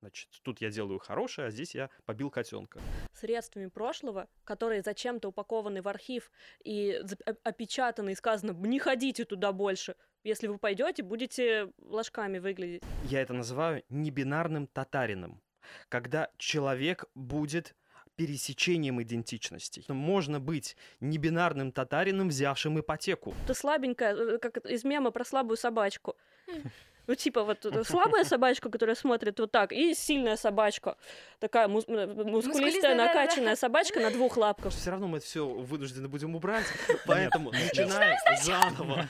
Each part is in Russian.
Значит, тут я делаю хорошее, а здесь я побил котенка. Средствами прошлого, которые зачем-то упакованы в архив и опечатаны, и сказано, не ходите туда больше. Если вы пойдете, будете ложками выглядеть. Я это называю небинарным татарином. Когда человек будет пересечением идентичностей. Можно быть небинарным татарином, взявшим ипотеку. Ты слабенькая, э, как из мема про слабую собачку. Ну, типа, вот слабая собачка, которая смотрит вот так, и сильная собачка. Такая мус- э, мускулистая, накачанная собачка на двух лапках. Все равно мы это все вынуждены будем убрать, поэтому начинаем заново.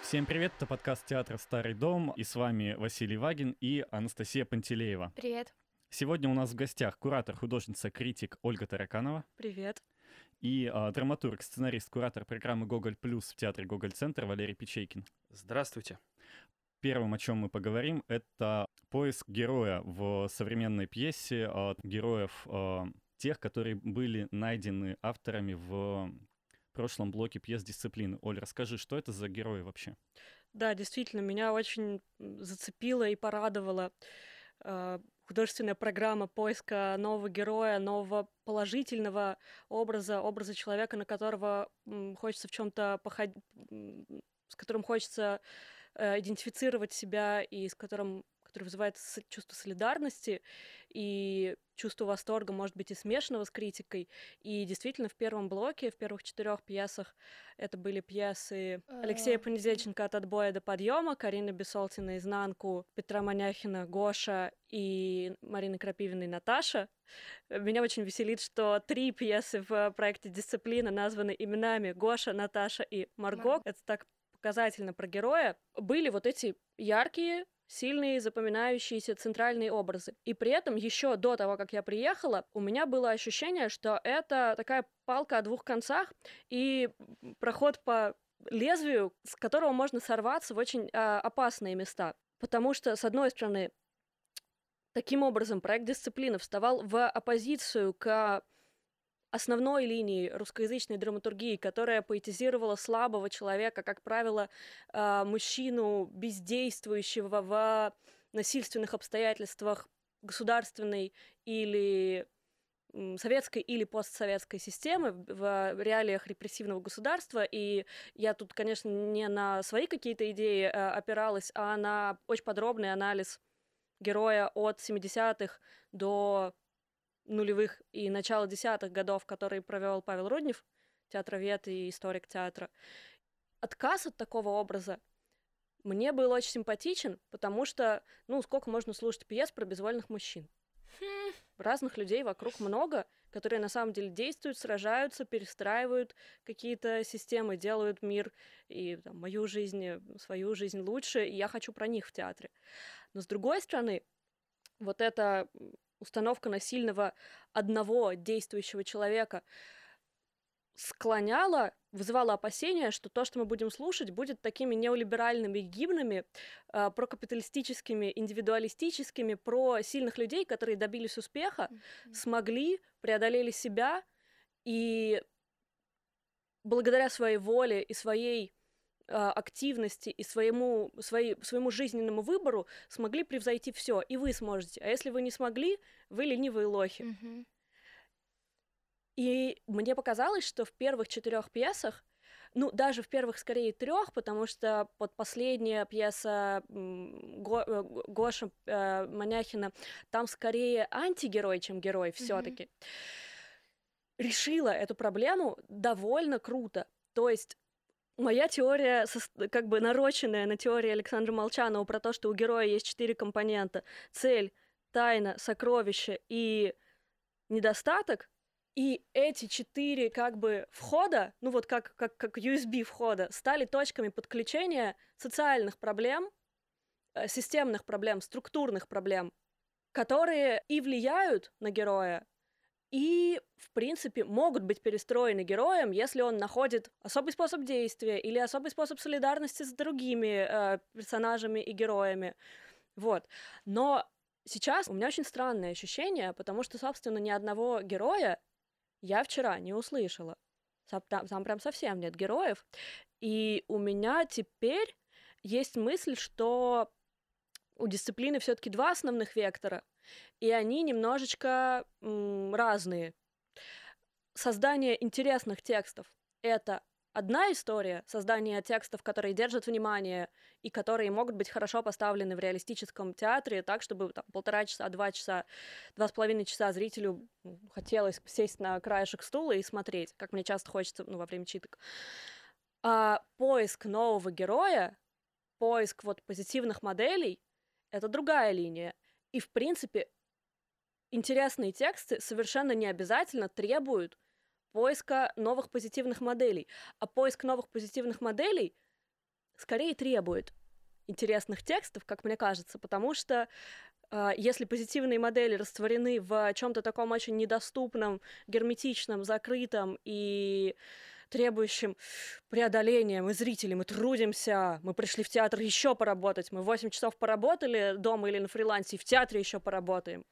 Всем привет, это подкаст театра «Старый дом», и с вами Василий Вагин и Анастасия Пантелеева. Привет. Сегодня у нас в гостях куратор, художница, критик Ольга Тараканова. Привет. И а, драматург, сценарист, куратор программы «Гоголь плюс» в театре «Гоголь-центр» Валерий Печейкин. Здравствуйте. Первым, о чем мы поговорим, это поиск героя в современной пьесе, а, героев а, тех, которые были найдены авторами в прошлом блоке пьес дисциплины. Оль, расскажи, что это за герои вообще? Да, действительно, меня очень зацепило и порадовало э, художественная программа поиска нового героя, нового положительного образа, образа человека, на которого хочется в чем-то походить, с которым хочется э, идентифицировать себя и с которым который вызывает чувство солидарности и чувство восторга, может быть, и смешанного с критикой. И действительно, в первом блоке, в первых четырех пьесах, это были пьесы Алексея Понедельченко «От отбоя до подъема», Карины Бесолтина «Изнанку», Петра Маняхина «Гоша» и Марины Крапивиной «Наташа». Меня очень веселит, что три пьесы в проекте «Дисциплина» названы именами Гоша, Наташа и Марго. Это так показательно про героя. Были вот эти яркие сильные, запоминающиеся центральные образы. И при этом еще до того, как я приехала, у меня было ощущение, что это такая палка о двух концах и проход по лезвию, с которого можно сорваться в очень э, опасные места. Потому что, с одной стороны, таким образом проект «Дисциплина» вставал в оппозицию к основной линии русскоязычной драматургии, которая поэтизировала слабого человека, как правило, а, мужчину, бездействующего в насильственных обстоятельствах государственной или советской или постсоветской системы в реалиях репрессивного государства. И я тут, конечно, не на свои какие-то идеи а, опиралась, а на очень подробный анализ героя от 70-х до нулевых и начала десятых годов, который провел Павел Руднев, театровед и историк театра. Отказ от такого образа мне был очень симпатичен, потому что, ну, сколько можно слушать пьес про безвольных мужчин? Хм. Разных людей вокруг много, которые на самом деле действуют, сражаются, перестраивают какие-то системы, делают мир и там, мою жизнь, свою жизнь лучше, и я хочу про них в театре. Но с другой стороны, вот это установка насильного одного действующего человека склоняла, вызывала опасения, что то, что мы будем слушать, будет такими неолиберальными гимнами, э, прокапиталистическими, индивидуалистическими, про сильных людей, которые добились успеха, mm-hmm. смогли, преодолели себя и благодаря своей воле и своей активности и своему, своей, своему жизненному выбору смогли превзойти все, и вы сможете. А если вы не смогли, вы ленивые лохи. Mm-hmm. И мне показалось, что в первых четырех пьесах, ну, даже в первых скорее трех, потому что под последняя пьеса Го, э, Гоша э, Маняхина, там скорее антигерой, чем герой все-таки, mm-hmm. решила эту проблему довольно круто. То есть Моя теория, как бы нароченная на теории Александра Молчанова про то, что у героя есть четыре компонента. Цель, тайна, сокровище и недостаток. И эти четыре как бы входа, ну вот как, как, как USB входа, стали точками подключения социальных проблем, э, системных проблем, структурных проблем, которые и влияют на героя, и, в принципе, могут быть перестроены героем, если он находит особый способ действия или особый способ солидарности с другими э, персонажами и героями. Вот. Но сейчас у меня очень странное ощущение, потому что, собственно, ни одного героя я вчера не услышала. там, там прям совсем нет героев. И у меня теперь есть мысль, что у дисциплины все-таки два основных вектора, и они немножечко м, разные. Создание интересных текстов — это одна история, создание текстов, которые держат внимание и которые могут быть хорошо поставлены в реалистическом театре так, чтобы там, полтора часа, два часа, два с половиной часа зрителю хотелось сесть на краешек стула и смотреть, как мне часто хочется ну, во время читок. А поиск нового героя, поиск вот позитивных моделей — это другая линия. И, в принципе, интересные тексты совершенно не обязательно требуют поиска новых позитивных моделей. А поиск новых позитивных моделей скорее требует интересных текстов, как мне кажется, потому что э, если позитивные модели растворены в чем-то таком очень недоступном, герметичном, закрытом и требующим преодоления. Мы зрители, мы трудимся, мы пришли в театр еще поработать, мы 8 часов поработали дома или на фрилансе, и в театре еще поработаем.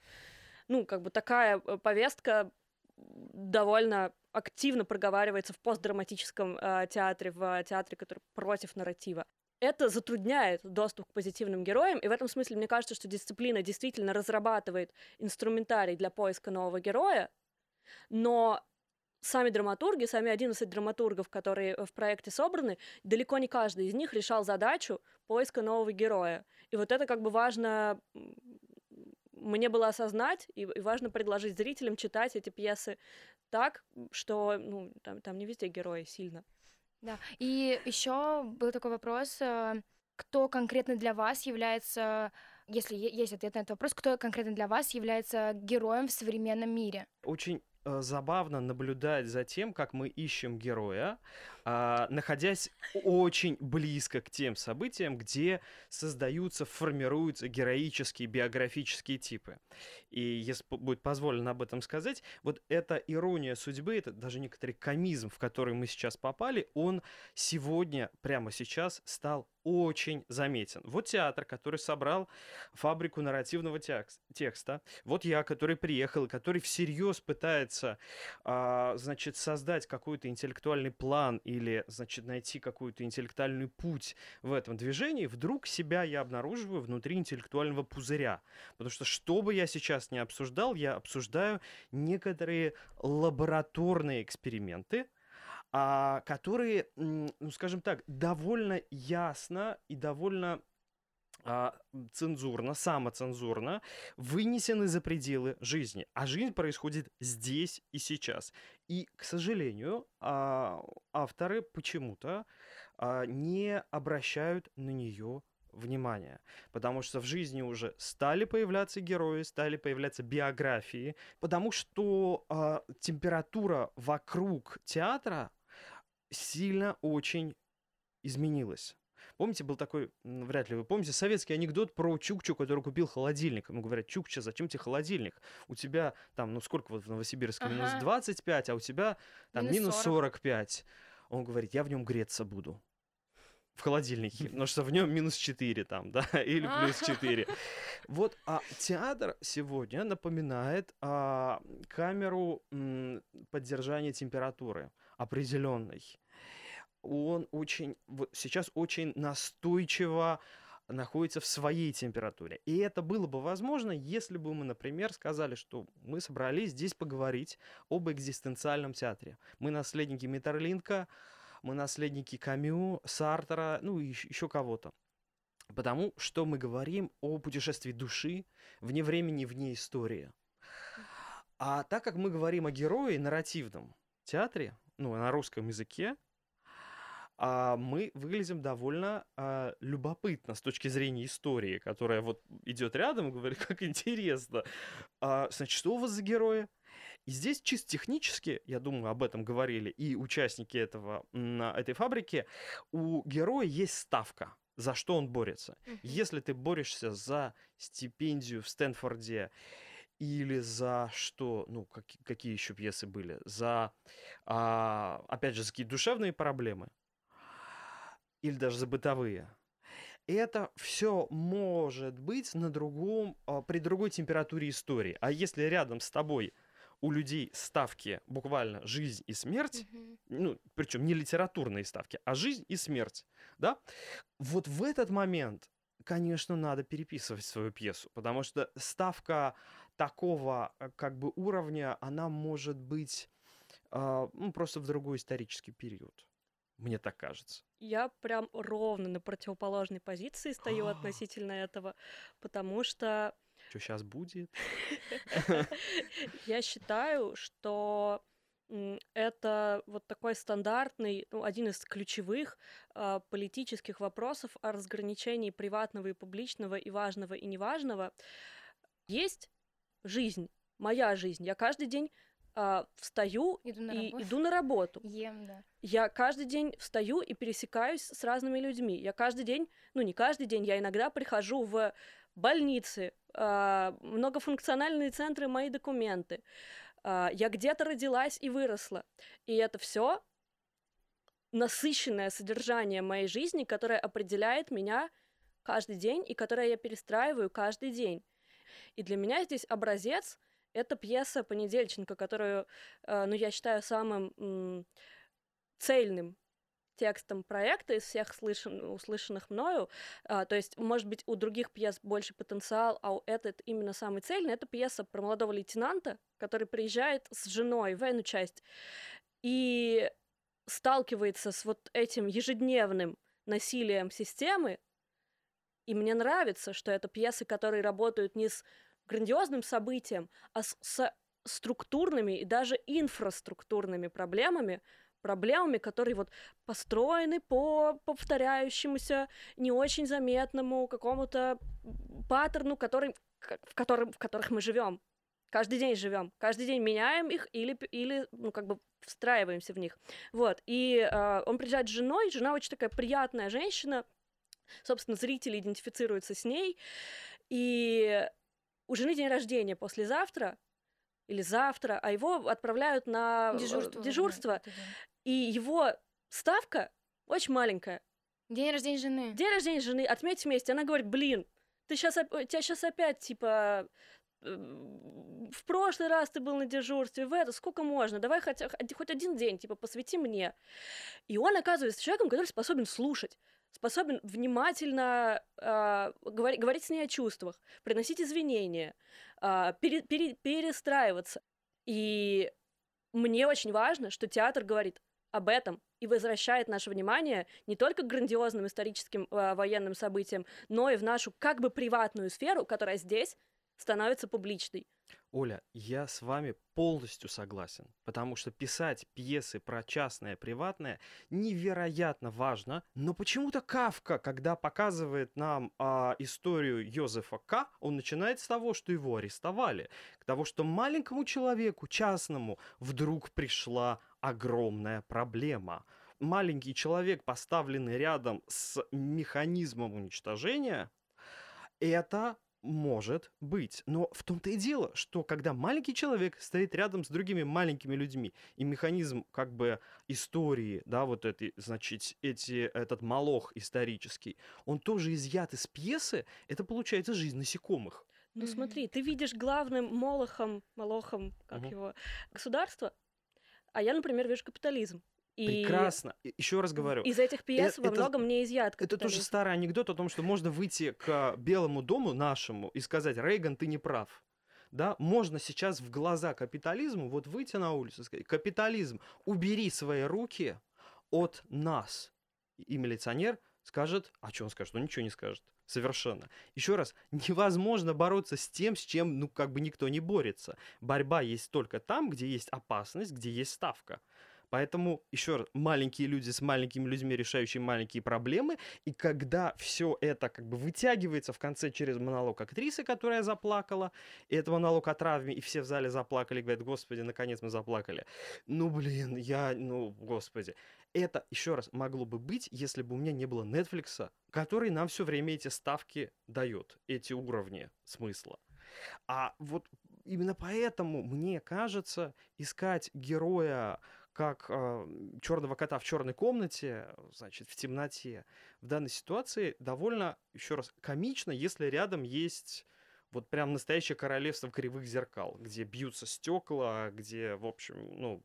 Ну, как бы такая э, повестка довольно активно проговаривается в постдраматическом э, театре, в театре, который против нарратива. Это затрудняет доступ к позитивным героям, и в этом смысле мне кажется, что дисциплина действительно разрабатывает инструментарий для поиска нового героя, но сами драматурги, сами 11 драматургов, которые в проекте собраны, далеко не каждый из них решал задачу поиска нового героя. И вот это как бы важно мне было осознать, и, и важно предложить зрителям читать эти пьесы так, что ну, там, там не везде герои сильно. Да, и еще был такой вопрос, э, кто конкретно для вас является, если есть ответ на этот вопрос, кто конкретно для вас является героем в современном мире? Очень э, забавно наблюдать за тем, как мы ищем героя, а, находясь очень близко к тем событиям, где создаются, формируются героические биографические типы. И если будет позволено об этом сказать, вот эта ирония судьбы, это даже некоторый комизм, в который мы сейчас попали, он сегодня, прямо сейчас, стал очень заметен. Вот театр, который собрал фабрику нарративного текста. Вот я, который приехал, который всерьез пытается, а, значит, создать какой-то интеллектуальный план или, значит, найти какой-то интеллектуальный путь в этом движении, вдруг себя я обнаруживаю внутри интеллектуального пузыря. Потому что что бы я сейчас не обсуждал, я обсуждаю некоторые лабораторные эксперименты, а, которые, ну, скажем так, довольно ясно и довольно цензурно, самоцензурно вынесены за пределы жизни. А жизнь происходит здесь и сейчас. И, к сожалению, а, авторы почему-то а, не обращают на нее внимания, потому что в жизни уже стали появляться герои, стали появляться биографии, потому что а, температура вокруг театра сильно очень изменилась. Помните, был такой, вряд ли вы помните, советский анекдот про Чукчу, который купил холодильник. Ему говорят, Чукча, зачем тебе холодильник? У тебя там, ну сколько вот в Новосибирске, ага. минус 25, а у тебя там минус, минус 45. Он говорит, я в нем греться буду в холодильнике, потому что в нем минус 4 там, да, или плюс 4. Вот, а театр сегодня напоминает а, камеру м, поддержания температуры определенной он очень, вот сейчас очень настойчиво находится в своей температуре. И это было бы возможно, если бы мы, например, сказали, что мы собрались здесь поговорить об экзистенциальном театре. Мы наследники Митерлинка, мы наследники Камю, Сартера, ну и еще кого-то. Потому что мы говорим о путешествии души вне времени, вне истории. А так как мы говорим о герое нарративном театре, ну, на русском языке, а мы выглядим довольно а, любопытно с точки зрения истории, которая вот идет рядом и говорит, как интересно. А, значит, что у вас за герои? И здесь чисто технически, я думаю, об этом говорили и участники этого, на этой фабрики, у героя есть ставка, за что он борется. Uh-huh. Если ты борешься за стипендию в Стэнфорде или за что, ну, как, какие еще пьесы были, за, а, опять же, за какие душевные проблемы, или даже за бытовые. Это все может быть на другом, а, при другой температуре истории. А если рядом с тобой у людей ставки буквально жизнь и смерть, Мгм. ну, причем не литературные ставки, а жизнь и смерть, да, вот в этот момент, конечно, надо переписывать свою пьесу, потому что ставка такого э, как бы уровня, она может быть а, ну, просто в другой исторический период. Мне так кажется. Я прям ровно на противоположной позиции стою относительно этого, потому что Что сейчас будет? я считаю, что это вот такой стандартный, ну, один из ключевых а, политических вопросов о разграничении приватного и публичного, и важного и неважного. Есть жизнь, моя жизнь. Я каждый день а, встаю Иду на и работу. иду на работу. Ем, да. Я каждый день встаю и пересекаюсь с разными людьми. Я каждый день, ну не каждый день, я иногда прихожу в больницы, а, многофункциональные центры, мои документы. А, Я где-то родилась и выросла. И это все насыщенное содержание моей жизни, которое определяет меня каждый день и которое я перестраиваю каждый день. И для меня здесь образец — это пьеса Понедельченко, которую, э, ну, я считаю самым цельным текстом проекта из всех слышан, услышанных мною. А, то есть, может быть, у других пьес больше потенциал, а у этот именно самый цельный. Это пьеса про молодого лейтенанта, который приезжает с женой в военную часть и сталкивается с вот этим ежедневным насилием системы. И мне нравится, что это пьесы, которые работают не с грандиозным событием, а с, с структурными и даже инфраструктурными проблемами, проблемами, которые вот построены по повторяющемуся, не очень заметному какому-то паттерну, который, в, котором, в которых мы живем. Каждый день живем, каждый день меняем их или, или ну, как бы встраиваемся в них. Вот. И э, он приезжает с женой, жена очень такая приятная женщина, собственно, зрители идентифицируются с ней, и у жены день рождения послезавтра или завтра, а его отправляют на э, Дежурство. дежурство и его ставка очень маленькая. День рождения жены. День рождения жены, отметь вместе. Она говорит, блин, ты сейчас, тебя сейчас опять, типа, э, в прошлый раз ты был на дежурстве, в это, сколько можно, давай хотя, хоть один день, типа, посвяти мне. И он оказывается человеком, который способен слушать, способен внимательно э, говори- говорить с ней о чувствах, приносить извинения, э, пере- пере- перестраиваться. И мне очень важно, что театр говорит об этом и возвращает наше внимание не только к грандиозным историческим э, военным событиям, но и в нашу как бы приватную сферу, которая здесь становится публичной. Оля, я с вами полностью согласен, потому что писать пьесы про частное, приватное невероятно важно, но почему-то Кавка, когда показывает нам а, историю Йозефа К., он начинает с того, что его арестовали, к того, что маленькому человеку, частному, вдруг пришла огромная проблема. Маленький человек, поставленный рядом с механизмом уничтожения, это может быть. Но в том-то и дело, что когда маленький человек стоит рядом с другими маленькими людьми, и механизм как бы истории, да, вот эти, значит, эти, этот молох исторический, он тоже изъят из пьесы, это получается жизнь насекомых. Ну смотри, ты видишь главным молохом, молохом, как Мгм. его, государство, а я, например, вижу капитализм. И Прекрасно. Еще раз говорю. из этих пьес во это- многом не изъят Это тоже старый анекдот о том, что можно выйти к Белому дому нашему и сказать, Рейган, ты не прав. Да, можно сейчас в глаза капитализму вот выйти на улицу и сказать, капитализм, убери свои руки от нас. И милиционер скажет, а что он скажет? Он ничего не скажет. Совершенно. Еще раз, невозможно бороться с тем, с чем, ну, как бы никто не борется. Борьба есть только там, где есть опасность, где есть ставка. Поэтому, еще раз, маленькие люди с маленькими людьми, решающие маленькие проблемы, и когда все это как бы вытягивается в конце через монолог актрисы, которая заплакала, и это монолог о травме, и все в зале заплакали, говорят, господи, наконец мы заплакали. Ну, блин, я, ну, господи. Это, еще раз, могло бы быть, если бы у меня не было Netflix, который нам все время эти ставки дает, эти уровни смысла. А вот именно поэтому, мне кажется, искать героя как черного кота в черной комнате, значит, в темноте, в данной ситуации довольно, еще раз, комично, если рядом есть Вот прям настоящее королевство кривых зеркал, где бьются стекла, где, в общем, ну,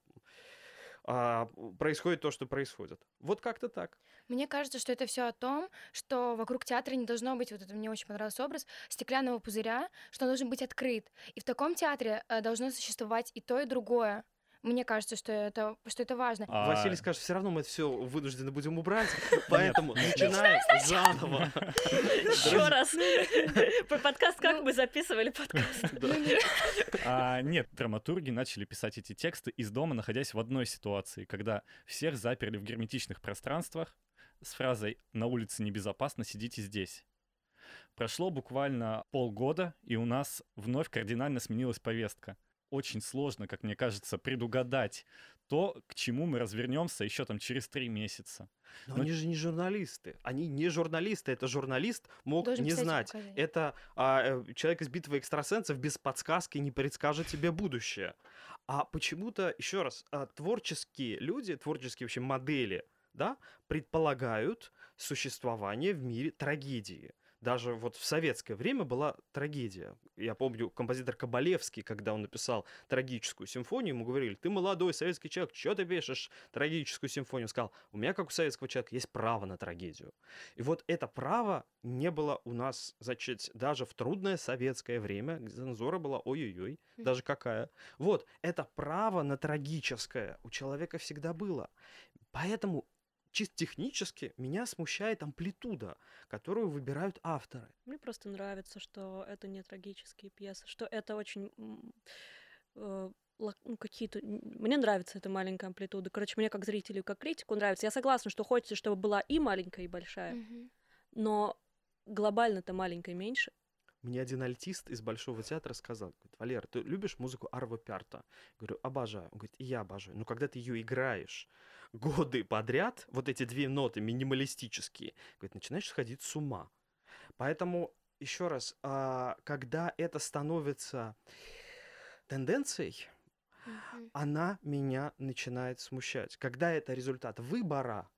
а, происходит то, что происходит. Вот как-то так. Мне кажется, что это все о том, что вокруг театра не должно быть, вот это мне очень понравился образ, стеклянного пузыря, что он должен быть открыт. И в таком театре э, должно существовать и то, и другое. Мне кажется, что это, что это важно. А, Василий скажет, все равно мы это все вынуждены будем убрать, поэтому начинаем заново. Еще раз. Про подкаст как мы записывали подкаст? а, нет, драматурги начали писать эти тексты из дома, находясь в одной ситуации, когда всех заперли в герметичных пространствах с фразой «на улице небезопасно, сидите здесь». Прошло буквально полгода, и у нас вновь кардинально сменилась повестка. Очень сложно, как мне кажется, предугадать то, к чему мы развернемся еще там через три месяца. Но Ну, они же не журналисты. Они не журналисты. Это журналист мог Должен не знать. Это а, э, человек из битвы экстрасенсов без подсказки не предскажет тебе будущее. А почему-то, еще раз, а, творческие люди, творческие вообще модели, да, предполагают существование в мире трагедии. Даже вот в советское время была трагедия. Я помню, композитор Кабалевский, когда он написал трагическую симфонию, ему говорили, ты молодой советский человек, что ты пишешь трагическую симфонию? Он сказал, у меня, как у советского человека, есть право на трагедию. И вот это право не было у нас, значит, даже в трудное советское время, цензура была ой-ой-ой, даже какая. Вот, это право на трагическое у человека всегда было. Поэтому чисто технически меня смущает амплитуда, которую выбирают авторы. Мне просто нравится, что это не трагические пьесы, что это очень э, ну, какие-то... Мне нравится эта маленькая амплитуда. Короче, мне как зрителю, как критику нравится. Я согласна, что хочется, чтобы была и маленькая, и большая, Мгм. но глобально-то маленькая меньше. Мне один альтист из Большого театра сказал, говорит, Валер, ты любишь музыку Арво Пярта? Говорю, обожаю. Он говорит, и я обожаю. Но когда ты ее играешь годы подряд, вот эти две ноты минималистические, говорит, начинаешь сходить с ума. Поэтому, еще раз, а, когда это становится тенденцией, она меня начинает смущать. Когда это результат выбора,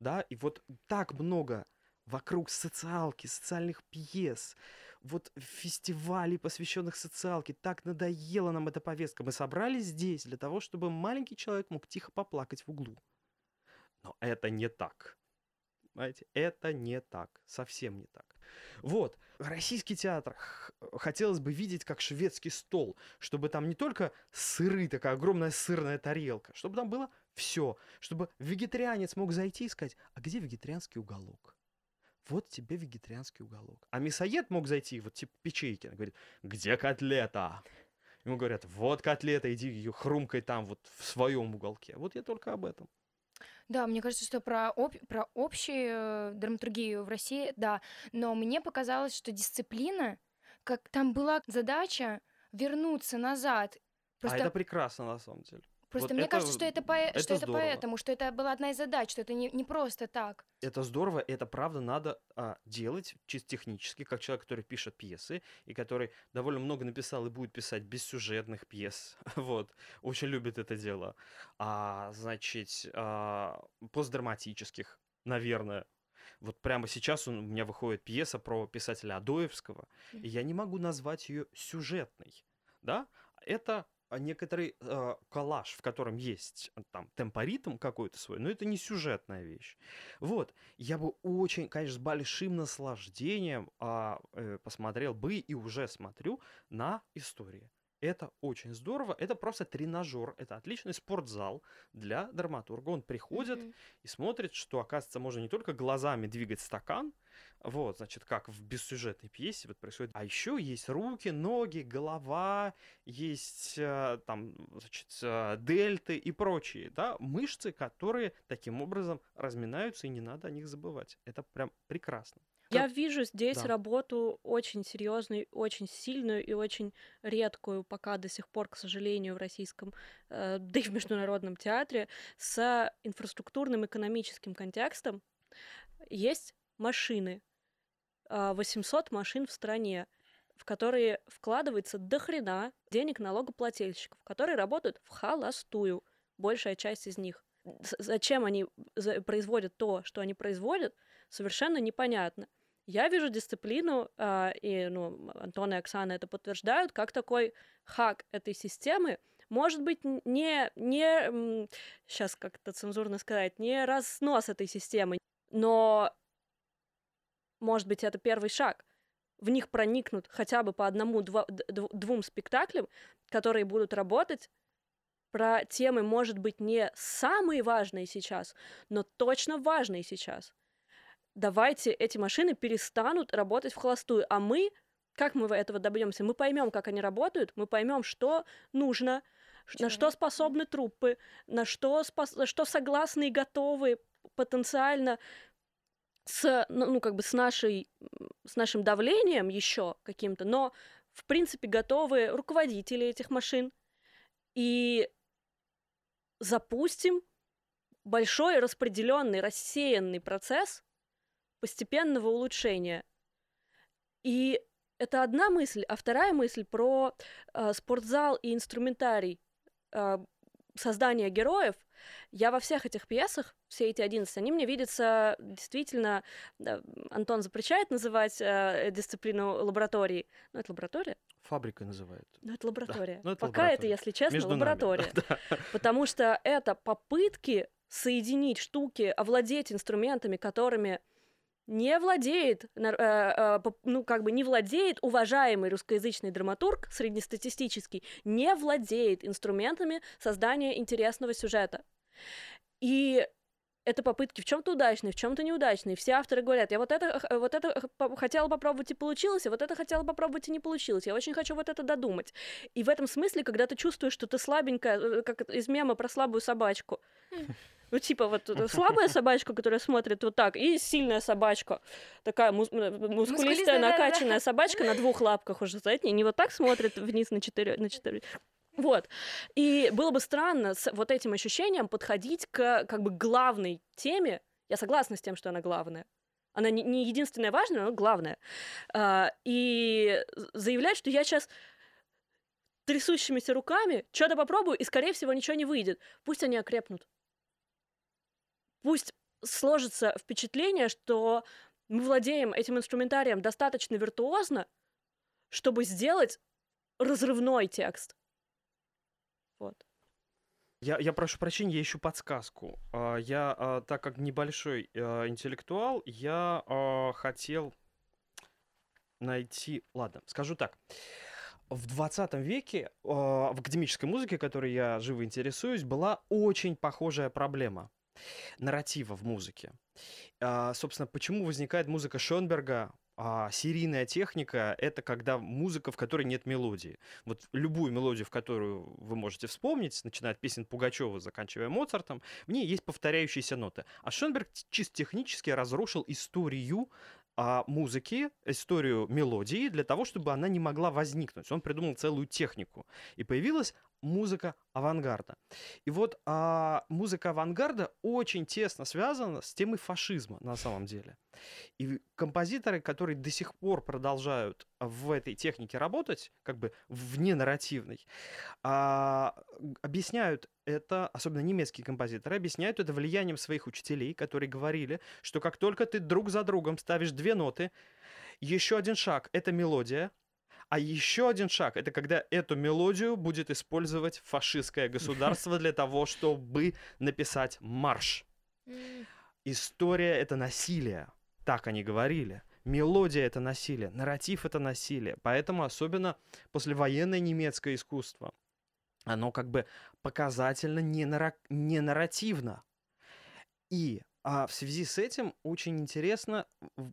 да, и вот так много вокруг социалки, социальных пьес, вот фестивалей, посвященных социалке, так надоела нам эта повестка. Мы собрались здесь для того, чтобы маленький человек мог тихо поплакать в углу. Но это не так. Понимаете? Это не так. Совсем не так. Вот. Российский театр х- хотелось бы видеть как шведский стол, чтобы там не только сыры, такая огромная сырная тарелка, чтобы там было все, чтобы вегетарианец мог зайти и сказать, а где вегетарианский уголок? Вот тебе вегетарианский уголок. А мясоед мог зайти, вот типа Печейкин, говорит, где котлета? Ему говорят, вот котлета, иди ее хрумкай там вот в своем уголке. Вот я только об этом. Да, мне кажется, что про, об- про общую э, драматургию в России, да. Но мне показалось, что дисциплина, как там была задача вернуться назад. Просто, А это прекрасно на самом деле. Просто вот мне это- кажется, что это, по- это что это поэтому, что это была одна из задач, что это не, не просто так. Это здорово, это правда надо а, делать чисто технически, как человек, который пишет пьесы, и который довольно много написал и будет писать бессюжетных пьес. Вот. Очень любит это дело. А, значит, а, постдраматических, наверное. Вот прямо сейчас у меня выходит пьеса про писателя Адоевского, и я не могу назвать ее сюжетной. Да? Это некоторый э, коллаж, в котором есть э, там темпоритм какой-то свой, но это не сюжетная вещь. Вот, я бы очень, конечно, с большим наслаждением а, э, посмотрел бы и уже смотрю на истории. Это очень здорово, это просто тренажер, это отличный спортзал для драматурга. Он приходит Мгм. и смотрит, что, оказывается, можно не только глазами двигать стакан, вот, значит, как в бессюжетной пьесе вот происходит, а еще есть руки, ноги, голова, есть э, там, значит, э, дельты и прочие, да, мышцы, которые таким образом разминаются, и не надо о них забывать. Это прям прекрасно. Я вижу здесь Да. работу очень серьезную, очень сильную и очень редкую пока до сих пор, к сожалению, в российском, э, да и в международном театре с инфраструктурным экономическим контекстом. Есть машины, а, 800 машин в стране, в которые вкладывается до хрена денег налогоплательщиков, которые работают в холостую, большая часть из них. Зачем они за- производят то, что они производят, совершенно непонятно. Я вижу дисциплину, а, и ну, Антон и Оксана это подтверждают, как такой хак этой системы, может быть, не, не сейчас как-то цензурно сказать, не разнос этой системы, но, может быть, это первый шаг. В них проникнут хотя бы по одному, два, двум спектаклям, которые будут работать про темы, может быть, не самые важные сейчас, но точно важные сейчас. Давайте эти машины перестанут работать в холостую, а мы, как мы этого добьемся? Мы поймем, как они работают, мы поймем, что нужно, Человек. на что способны трупы, на что, спос... что согласны и готовы потенциально с, ну, ну, как бы с, нашей, с нашим давлением еще каким-то, но, в принципе, готовы руководители этих машин. И запустим большой распределенный, рассеянный процесс постепенного улучшения. И это одна мысль, а вторая мысль про э, спортзал и инструментарий э, создания героев. Я во всех этих пьесах, все эти 11, они мне видятся действительно, да, Антон запрещает называть э, дисциплину лаборатории. Ну, это лаборатория? Фабрика называют. Ну, это лаборатория. Да, ну, это Пока лаборатория. это, если честно, Между лаборатория. Нами. Потому что это попытки соединить штуки, овладеть инструментами, которыми не владеет, э, э, ну, как бы не владеет уважаемый русскоязычный драматург, среднестатистический, не владеет инструментами создания интересного сюжета. И это попытки в чем-то удачные, в чем-то неудачные. Все авторы говорят, я вот это, вот это хотела попробовать и получилось, а вот это хотела попробовать и не получилось. Я очень хочу вот это додумать. И в этом смысле, когда ты чувствуешь, что ты слабенькая, э, как из мема про слабую собачку, ну, типа, вот слабая собачка, которая смотрит вот так, и сильная собачка, такая мус- мускулистая, накачанная собачка на двух лапках уже, знаете, не вот так смотрит вниз на четыре, на четыре. Вот. И было бы странно с вот этим ощущением подходить к как бы главной теме. Я согласна с тем, что она главная. Она не, не единственная важная, но главная. А, и заявлять, что я сейчас трясущимися руками что-то попробую, и, скорее всего, ничего не выйдет. Пусть они окрепнут пусть сложится впечатление, что мы владеем этим инструментарием достаточно виртуозно, чтобы сделать разрывной текст. Вот. Я, я прошу прощения, я ищу подсказку. А, я, а, так как небольшой а, интеллектуал, я хотел найти... Ладно, скажу так. В 20 веке в академической музыке, которой я живо интересуюсь, была очень похожая проблема нарратива в музыке. А, собственно, почему возникает музыка Шонберга, а серийная техника — это когда музыка, в которой нет мелодии. Вот любую мелодию, в которую вы можете вспомнить, начиная от песен Пугачева, заканчивая Моцартом, в ней есть повторяющиеся ноты. А Шонберг чисто технически разрушил историю а, музыки, историю мелодии для того, чтобы она не могла возникнуть. Он придумал целую технику. И появилась музыка авангарда. И вот а, музыка авангарда очень тесно связана с темой фашизма на самом деле. И композиторы, которые до сих пор продолжают в этой технике работать, как бы вне нарративной, а, объясняют это, особенно немецкие композиторы, объясняют это влиянием своих учителей, которые говорили, что как только ты друг за другом ставишь две ноты, еще один шаг — это мелодия, а еще один шаг — это когда эту мелодию будет использовать фашистское государство для того, чтобы написать марш. История — это насилие. Так они говорили. Мелодия — это насилие, нарратив — это насилие. Поэтому особенно послевоенное немецкое искусство, оно как бы показательно не, нара- не нарративно. И а в связи с этим очень интересно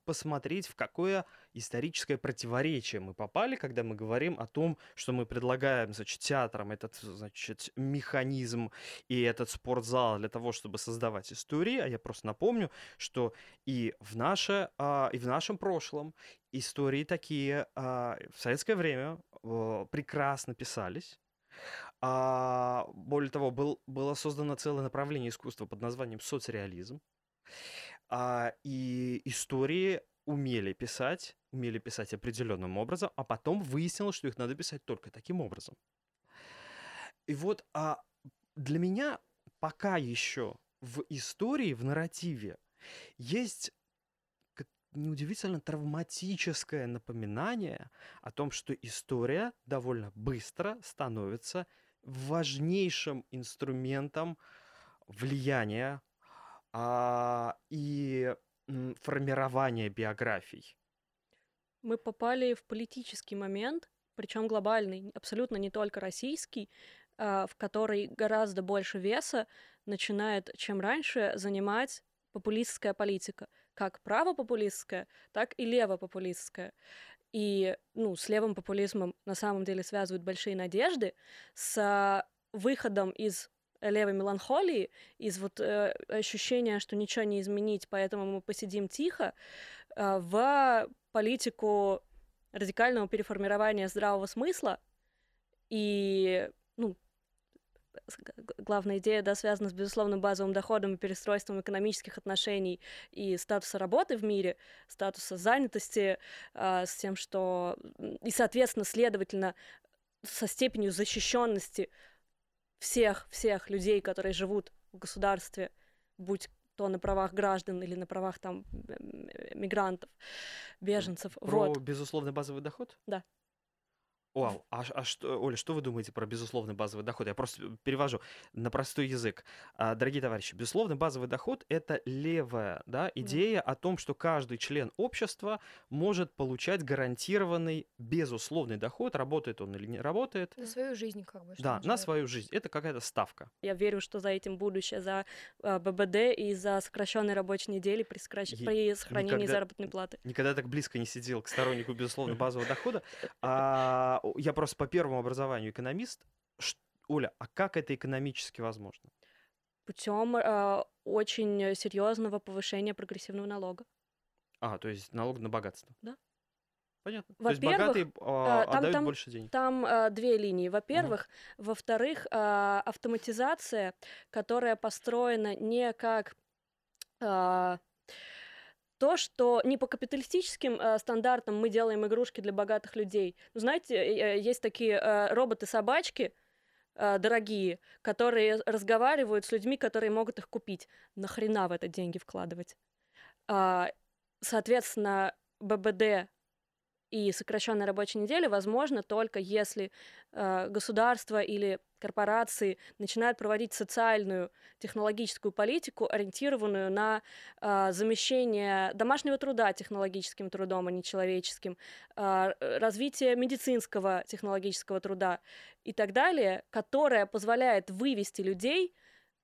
посмотреть, в какое историческое противоречие мы попали, когда мы говорим о том, что мы предлагаем, значит, театрам этот, значит, механизм и этот спортзал для того, чтобы создавать истории. А я просто напомню, что и в, наше, а, и в нашем прошлом истории такие а, в советское время прекрасно писались. А, более того, был, было создано целое направление искусства под названием соцреализм. А, и истории умели писать, умели писать определенным образом, а потом выяснилось, что их надо писать только таким образом. И вот а для меня пока еще в истории, в нарративе есть неудивительно травматическое напоминание о том, что история довольно быстро становится важнейшим инструментом влияния а, и м, формирования биографий. Мы попали в политический момент, причем глобальный, абсолютно не только российский, а, в который гораздо больше веса начинает, чем раньше, занимать популистская политика. Как правопопулистская, так и левопопулистская. И ну, с левым популизмом на самом деле связывают большие надежды. С выходом из левой меланхолии, из вот э, ощущения, что ничего не изменить, поэтому мы посидим тихо, э, в политику радикального переформирования здравого смысла. И ну, главная идея, да, связана с безусловным базовым доходом и перестройством экономических отношений и статуса работы в мире, статуса занятости, э, с тем, что... И, соответственно, следовательно, со степенью защищенности всех, всех людей, которые живут в государстве, будь то на правах граждан или на правах там мигрантов, беженцев. Про вот. безусловный базовый доход? Да. Вау, а, а что, Оля, что вы думаете про безусловный базовый доход? Я просто перевожу на простой язык. А, дорогие товарищи, безусловный базовый доход – это левая да, идея о том, что каждый член общества может получать гарантированный безусловный доход, работает он или не работает. На свою жизнь как бы. Да, на свою жизнь. Это какая-то ставка. Я верю, что за этим будущее, за а, ББД и за сокращенной рабочей недели при, сокращ... Я при сохранении никогда- заработной платы. Никогда так близко не сидел к стороннику безусловно базового дохода. А, я просто по первому образованию экономист. Ш- Оля, а как это экономически возможно? Путем э, очень серьезного повышения прогрессивного налога. А, то есть налог на богатство. Да. Понятно. То есть Во-первых, богатые а, а, там- отдают там- больше денег. Там э, две линии. Во-первых, во-вторых, э, автоматизация, которая построена не как э, то, что не по капиталистическим э, стандартам мы делаем игрушки для богатых людей. Ну, знаете, э, э, есть такие э, роботы-собачки э, дорогие, которые разговаривают с людьми, которые могут их купить. Нахрена в это деньги вкладывать? А, соответственно, ББД и сокращенная рабочая неделя возможно только если э, государство или корпорации начинают проводить социальную технологическую политику, ориентированную на э, замещение домашнего труда технологическим трудом, а не человеческим, э, развитие медицинского технологического труда и так далее, которое позволяет вывести людей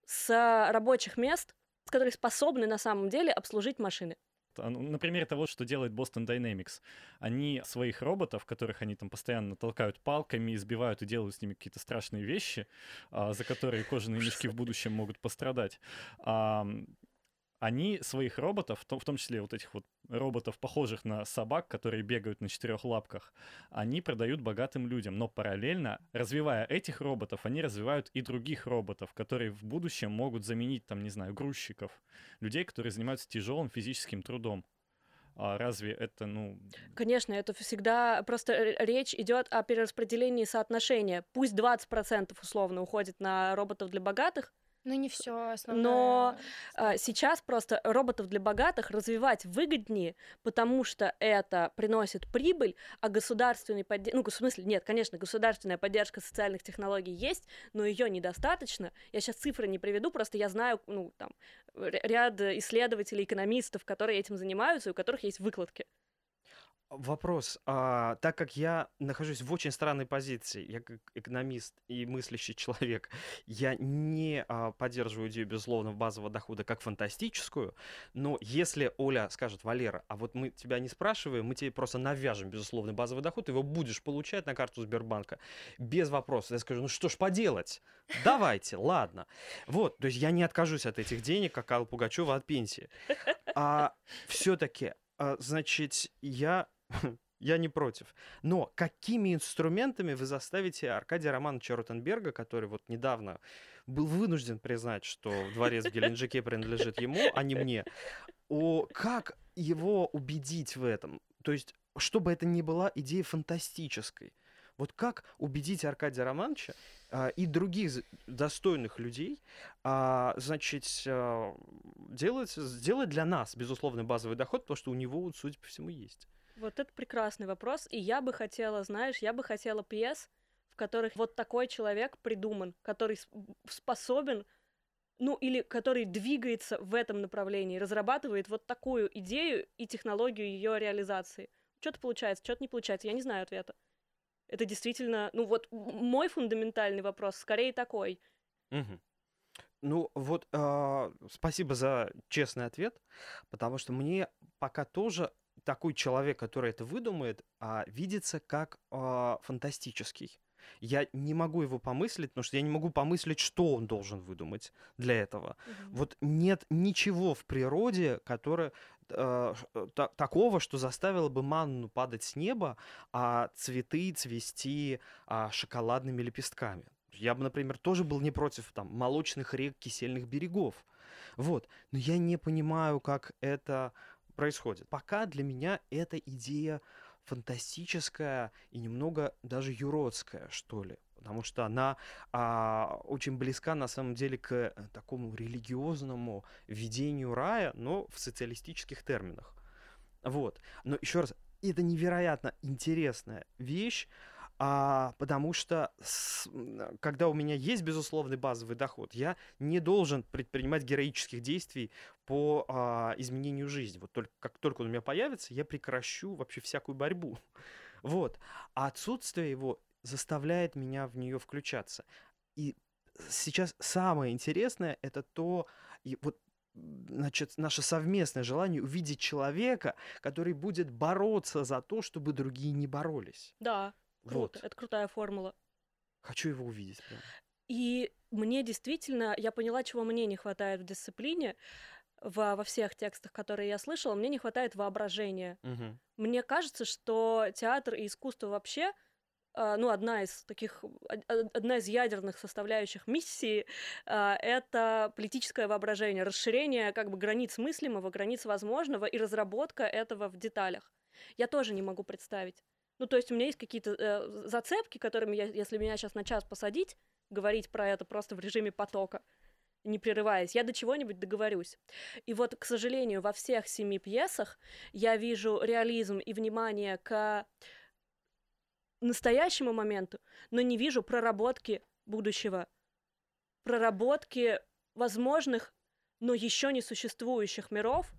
с рабочих мест, которые способны на самом деле обслужить машины. А, ну, На примере того, что делает Boston Dynamics. Они своих роботов, которых они там постоянно толкают палками, избивают и делают с ними какие-то страшные вещи, а, за которые кожаные мешки в будущем могут пострадать. Они своих роботов, в том- числе вот этих вот роботов, похожих на собак, которые бегают на четырех лапках, они продают богатым людям. Но параллельно, развивая этих роботов, они развивают и других роботов, которые в будущем могут заменить, там, не знаю, грузчиков, людей, которые занимаются тяжелым физическим трудом. А разве это, ну... Конечно, это всегда просто речь идет о перераспределении соотношения. Пусть 20% условно уходит на роботов для богатых, Ну не все основное. Но, а, сейчас просто роботов для богатых развивать выгоднее, потому что это приносит прибыль, а государственной поддержки... Ну, в смысле, нет, конечно, государственная поддержка социальных технологий есть, но ее недостаточно. Я сейчас цифры не приведу, просто я знаю, ну, там, ряд исследователей, экономистов, которые этим занимаются, и у которых есть выкладки. Вопрос. А, так как я нахожусь в очень странной позиции, я как экономист и мыслящий человек, я не а, поддерживаю идею безусловного базового дохода как фантастическую, но если Оля скажет, Валера, а вот мы тебя не спрашиваем, мы тебе просто навяжем безусловный базовый доход, ты его будешь получать на карту Сбербанка без вопросов. Я скажу, ну что ж поделать? Давайте, ладно. Вот, то есть я не откажусь от этих денег, как Алла Пугачева от пенсии. А все-таки, значит, я я не против. Но какими инструментами вы заставите Аркадия Романовича Ротенберга, который вот недавно был вынужден признать, что дворец в Геленджике принадлежит ему, а не мне, о, как его убедить в этом? То есть, чтобы это не была идея фантастической. Вот как убедить Аркадия Романовича а, и других достойных людей, а, значит, а, делать, сделать для нас безусловный базовый доход, потому что у него, судя по всему, есть. Вот это прекрасный вопрос. И я бы хотела, знаешь, я бы хотела пьес, в которых вот такой человек придуман, который способен, ну или который двигается в этом направлении, разрабатывает вот такую идею и технологию ее реализации. Что-то получается, что-то не получается, я не знаю ответа. Это действительно, ну вот мой фундаментальный вопрос скорее такой. Мгм. Ну вот, а, спасибо за честный ответ, потому что мне пока тоже такой человек, который это выдумает, а, видится как а, фантастический. Я не могу его помыслить, потому что я не могу помыслить, что он должен выдумать для этого. Вот нет ничего в природе, которое э, та- такого, что заставило бы манну падать с неба, а цветы цвести а, шоколадными лепестками. Я бы, например, тоже был не против там молочных рек, кисельных берегов. Вот. Но я не понимаю, как это происходит. Пока для меня эта идея фантастическая и немного даже юродская, что ли. Потому что она а, очень близка на самом деле к э, такому религиозному видению рая, но в социалистических терминах. Вот. Но еще раз, это невероятно интересная вещь, а, потому что с- когда у меня есть безусловный базовый доход, я не должен предпринимать героических действий по а, изменению жизни. Вот только как только он у меня появится, я прекращу вообще всякую борьбу. Вот. А отсутствие его заставляет меня в нее включаться. И сейчас самое интересное это то, и вот значит, наше совместное желание увидеть человека, который будет бороться за то, чтобы другие не боролись. Да, круто, Вот. это крутая формула. Хочу его увидеть прям. И мне действительно, я поняла, чего мне не хватает в дисциплине, во, во всех текстах, которые я слышала, мне не хватает воображения. Мгм. Мне кажется, что театр и искусство вообще, а, ну, одна из таких, од- од- одна из ядерных составляющих миссии, а, это политическое воображение, расширение как бы границ мыслимого, границ возможного и разработка этого в деталях. Я тоже не могу представить. Ну, то есть у меня есть какие-то э, зацепки, которыми я, если меня сейчас на час посадить, говорить про это просто в режиме потока, не прерываясь, я до чего-нибудь договорюсь. И вот, к сожалению, во всех семи пьесах я вижу реализм и внимание к настоящему моменту, но не вижу проработки будущего, проработки возможных, но еще не существующих миров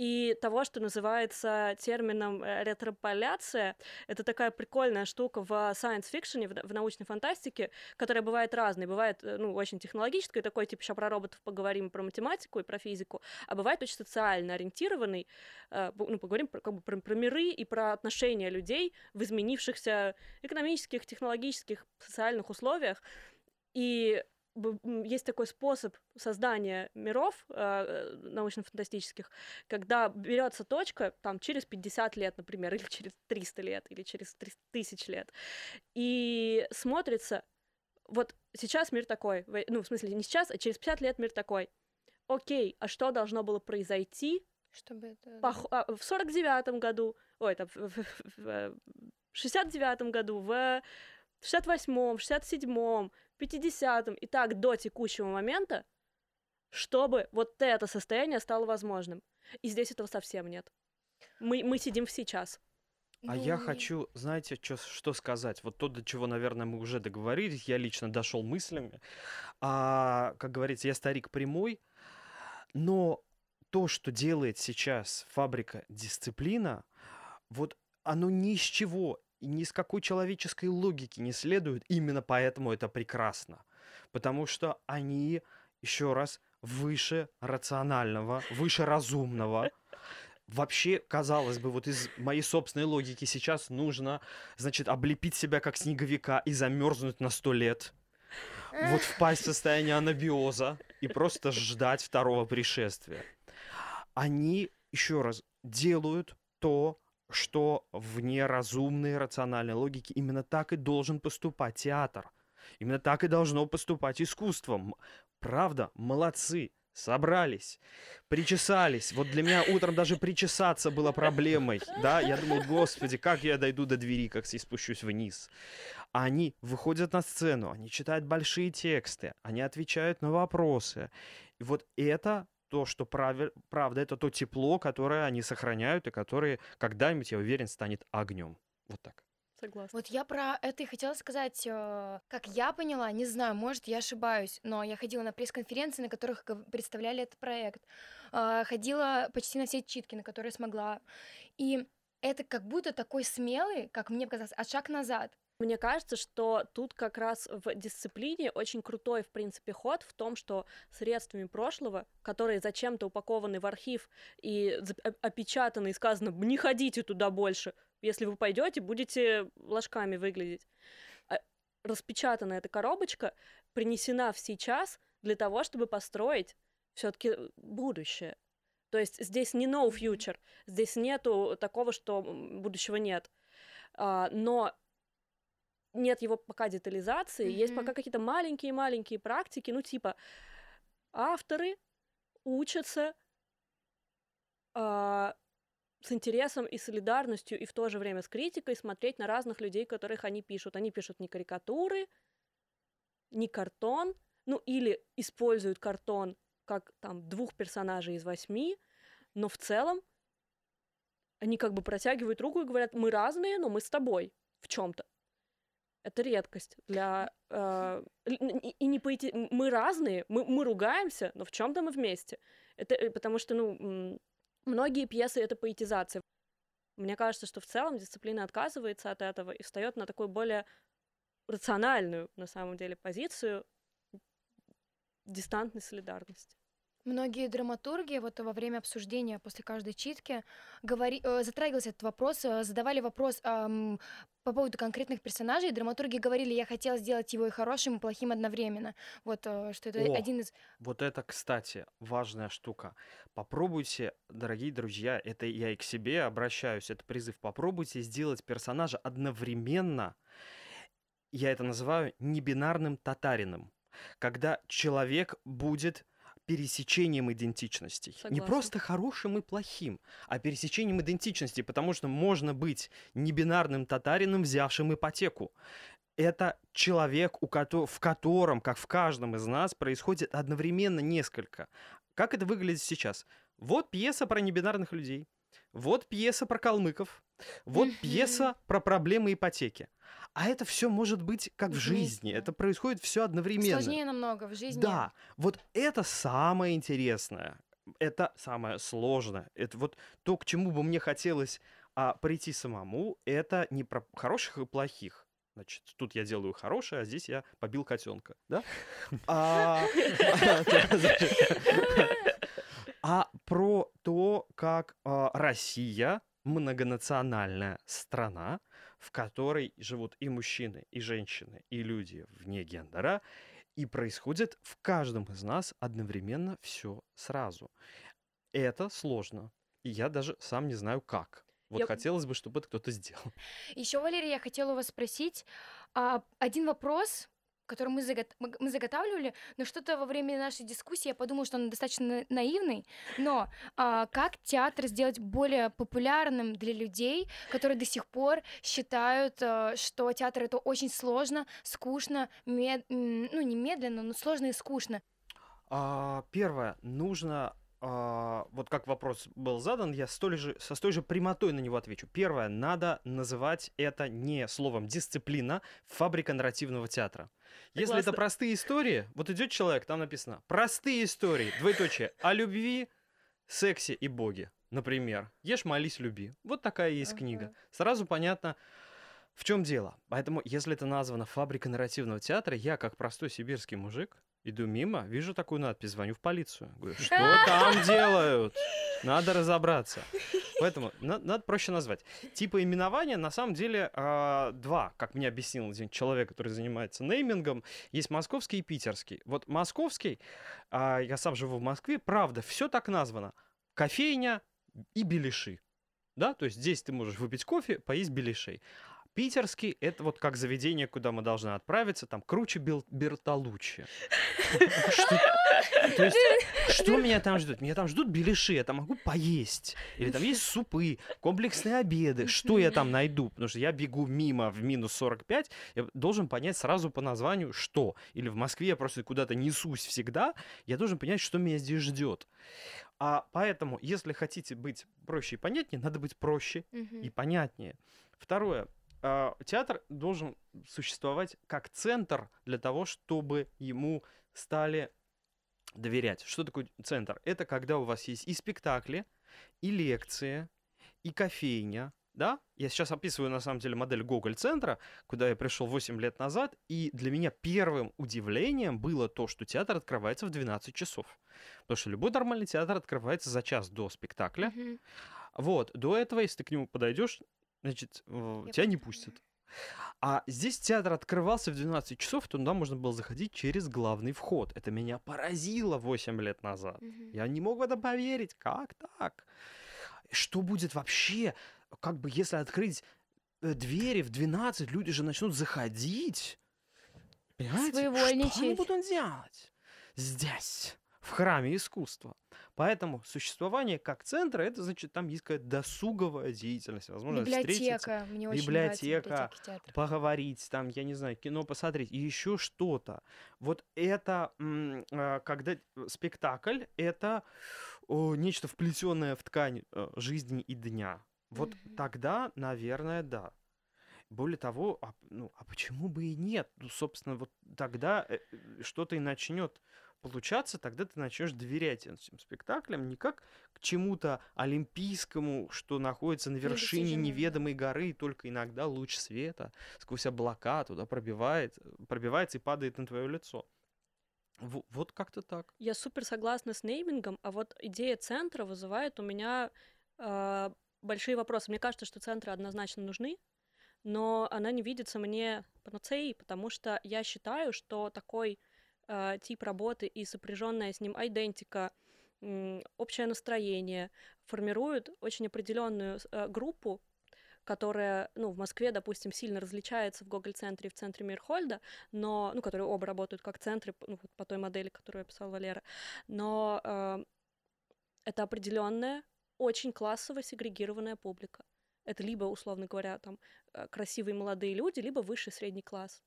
и того, что называется термином э, ретрополяция. Это такая прикольная штука в science fiction, в, научной фантастике, которая бывает разной. Бывает, э, ну, очень технологической, такой, типа, сейчас про роботов поговорим, про математику и про физику, а бывает очень социально ориентированный, э, ну, поговорим про, как бы, про, про миры и про отношения людей в изменившихся экономических, технологических, социальных условиях. И есть такой способ создания миров э, э, научно-фантастических, когда берется точка там через 50 лет, например, или через 300 лет, или через 300 тысяч лет, и смотрится, вот сейчас мир такой, ну, в смысле, не сейчас, а через 50 лет мир такой. Окей, а что должно было произойти Чтобы это... пох- а, в 49-м году, ой, там, в, в- в- в 69-м году, в 68-м, 67-м, 50-м и так до текущего момента, чтобы вот это состояние стало возможным. И здесь этого совсем нет. Мы, мы сидим в сейчас. А я Ну, хочу, знаете, чё, что сказать? Вот то, до чего, наверное, мы уже договорились, я лично дошел мыслями. А, как говорится, я старик прямой, но то, что делает сейчас фабрика дисциплина, вот оно ни с чего и ни с какой человеческой логики не следует, именно поэтому это прекрасно. Потому что они, еще раз, выше рационального, выше разумного. Вообще, казалось бы, вот из моей собственной логики сейчас нужно, значит, облепить себя как снеговика и замерзнуть на сто лет. Вот впасть в состояние анабиоза и просто ждать второго пришествия. Они, еще раз, делают то, что вне разумной рациональной логики именно так и должен поступать театр. Именно так и должно поступать искусство. Правда, молодцы. собрались, причесались. Вот для меня утром даже причесаться было проблемой, да, я думал, господи, как я дойду до двери, как и спущусь вниз. Они выходят на сцену, они читают большие тексты, они отвечают на вопросы. И вот это то, что прави- правда, это то тепло, которое они сохраняют и которое когда-нибудь, я уверен, станет огнем. Вот так. Согласна. Вот я про это и хотела сказать, э, как я поняла, не знаю, может, я ошибаюсь, но я ходила на пресс-конференции, на которых представляли этот проект, э, ходила почти на все читки, на которые смогла, и это как будто такой смелый, как мне казалось, а шаг назад. Мне кажется, что тут как раз в дисциплине очень крутой, в принципе, ход в том, что средствами прошлого, которые зачем-то упакованы в архив и оп- опечатаны и сказано «не ходите туда больше», если вы пойдете, будете ложками выглядеть. А Распечатана эта коробочка, принесена в сейчас для того, чтобы построить все-таки будущее. То есть здесь не no future, здесь нету такого, что будущего нет. А, но нет его пока детализации, есть Мгм. пока какие-то маленькие-маленькие практики, ну типа авторы учатся а, с интересом и солидарностью, и в то же время с критикой смотреть на разных людей, которых они пишут. Они пишут не карикатуры, не картон, ну или используют картон как там двух персонажей из восьми, но в целом они как бы протягивают руку и говорят, мы разные, но мы с тобой в чем-то. Это редкость для э, и не поэти... мы разные, мы, мы ругаемся, но в чем-то мы вместе. Это э, потому что ну многие пьесы это поэтизация. Мне кажется, что в целом дисциплина отказывается от этого и встает на такую более рациональную на самом деле позицию дистантной солидарности. Многие драматурги вот во время обсуждения после каждой читки говори, э, затрагивался этот вопрос, э, задавали вопрос ам, по поводу конкретных персонажей. Драматурги говорили, я хотела сделать его и хорошим, и плохим одновременно. Вот э, что это О. один из... Вот это, кстати, важная штука. Попробуйте, дорогие друзья, это я и к себе обращаюсь, это призыв, попробуйте сделать персонажа одновременно, я это называю небинарным татарином, когда человек будет пересечением идентичностей. Не Согласна. просто хорошим и плохим, а пересечением идентичностей, потому что можно быть небинарным татарином, взявшим ипотеку. Это человек, у кото- в котором, как в каждом из нас, происходит одновременно несколько. Как это выглядит сейчас? Вот пьеса про небинарных людей, вот пьеса про калмыков, вот пьеса про проблемы ипотеки. А это все может быть как в жизни. Это происходит все одновременно. Сложнее намного в жизни. Да, вот это самое интересное, это самое сложное. Это вот то, к чему бы мне хотелось а, прийти самому, это не про хороших и плохих. Значит, тут я делаю хорошее, а здесь я побил котенка, да? А а про то, как а, Россия многонациональная страна, в которой живут и мужчины, и женщины, и люди вне гендера, и происходит в каждом из нас одновременно все сразу. Это сложно. И я даже сам не знаю как. Вот Я- хотелось бы, чтобы это кто-то сделал. Еще, Валерия, я хотела у вас спросить а, один вопрос, который мы, загот- мы- заготавливали, но что-то во время нашей дискуссии я подумала, что он достаточно на- наивный. Но а, как театр сделать более популярным для людей, которые до сих пор считают, а, что театр это очень сложно, скучно, мед- ну не медленно, но сложно и скучно. А, первое, нужно, а, вот как вопрос был задан, я столь же, со столь же прямотой на него отвечу. Первое, надо называть это не словом дисциплина, фабрика нарративного театра. Если это Согласна. простые истории, вот идет человек, там написано простые истории, двоеточие, о любви, сексе и боге, например. Ешь, молись, люби. Вот такая есть книга. Ага. Сразу понятно, в чем дело. Поэтому, если это названо фабрика нарративного театра, я, как простой сибирский мужик, иду мимо, вижу такую надпись, звоню в полицию. Говорю, что там делают? Надо разобраться. Поэтому на- надо проще назвать. Типа именования на самом деле а, два, как мне объяснил один человек, который занимается неймингом. Есть московский и питерский. Вот московский, а, я сам живу в Москве, правда, все так названо. Кофейня и беляши. Да, то есть здесь ты можешь выпить кофе, поесть беляшей. Питерский — это вот как заведение, куда мы должны отправиться, там круче Бел- Бертолуччи. То есть, что меня там ждет? Меня там ждут беляши, я там могу поесть. Или там есть супы, комплексные обеды. Что я там найду? Потому что я бегу мимо в минус 45, я должен понять сразу по названию, что. Или в Москве я просто куда-то несусь всегда, я должен понять, что меня здесь ждет. А поэтому, если хотите быть проще и понятнее, надо быть проще и понятнее. Второе. А, Театр должен существовать как центр для того, чтобы ему стали доверять. Что такое центр? Это когда у вас есть и спектакли, и лекции, и кофейня, да? Я сейчас описываю, на самом деле, модель Гоголь-центра, куда я пришел 8 лет назад, и для меня первым удивлением было то, что театр открывается в 12 часов. Потому что любой нормальный театр открывается за час до спектакля, Мгм. вот, до этого, если ты к нему подойдешь, значит, Я тебя не пустят. А здесь театр открывался в 12 часов, туда можно было заходить через главный вход. Это меня поразило 8 лет назад. Мгм. Я не мог в это поверить. Как так? Что будет вообще, как бы, если открыть э, двери в 12, люди же начнут заходить. Понимаете? Что они Своевольничать. будут делать здесь, в храме искусства? Поэтому существование как центра, это значит, там есть какая-то досуговая деятельность, возможно, Библиотека. Мне очень нравится Библиотека. театра. поговорить, там, я не знаю, кино посмотреть, и еще что-то. Вот это, а, когда э, спектакль, это нечто вплетенное в ткань э, жизни и дня. Вот Мгм. тогда, наверное, да. Более того, а, ну, а почему бы и нет? Ну, собственно, вот тогда э, что-то и начнет получаться, тогда ты начнешь доверять этим спектаклям не как к чему-то олимпийскому, что находится на вершине неведомой горы, и только иногда луч света сквозь облака туда пробивает, пробивается и падает на твое лицо. Во- Вот как-то так. Я супер согласна с неймингом, а вот идея центра вызывает у меня а, большие вопросы. Мне кажется, что центры однозначно нужны, но она не видится мне панацеей, потому что я считаю, что такой а, тип работы и сопряженная с ним айдентика, м, общее настроение формируют очень определенную а, группу, которая, ну, в Москве, допустим, сильно различается в Гоголь-центре и в центре Мирхольда, но, ну, которые оба работают как центры, ну, вот по той модели, которую описал Валера, но э, это определенная, очень классово сегрегированная публика. Это либо, условно говоря, там красивые молодые люди, либо высший средний класс.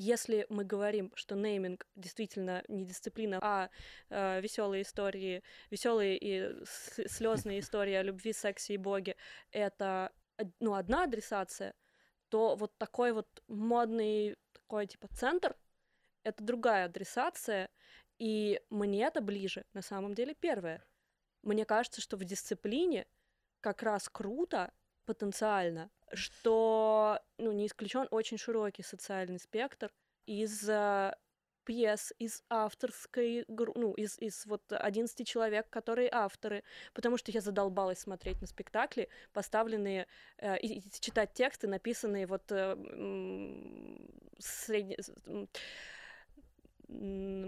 Если мы говорим, что нейминг действительно не дисциплина, а веселые истории, веселые и слезные истории о любви, сексе и боге, это ну, одна адресация, то вот такой вот модный такой типа центр — это другая адресация, и мне это ближе, на самом деле, первое. Мне кажется, что в дисциплине как раз круто потенциально, что ну, не исключен очень широкий социальный спектр из э, пьес, из авторской, ну, из, из вот 11 человек, которые авторы, потому что я задолбалась смотреть на спектакли, поставленные, э, и, и читать тексты, написанные вот э, средне- м,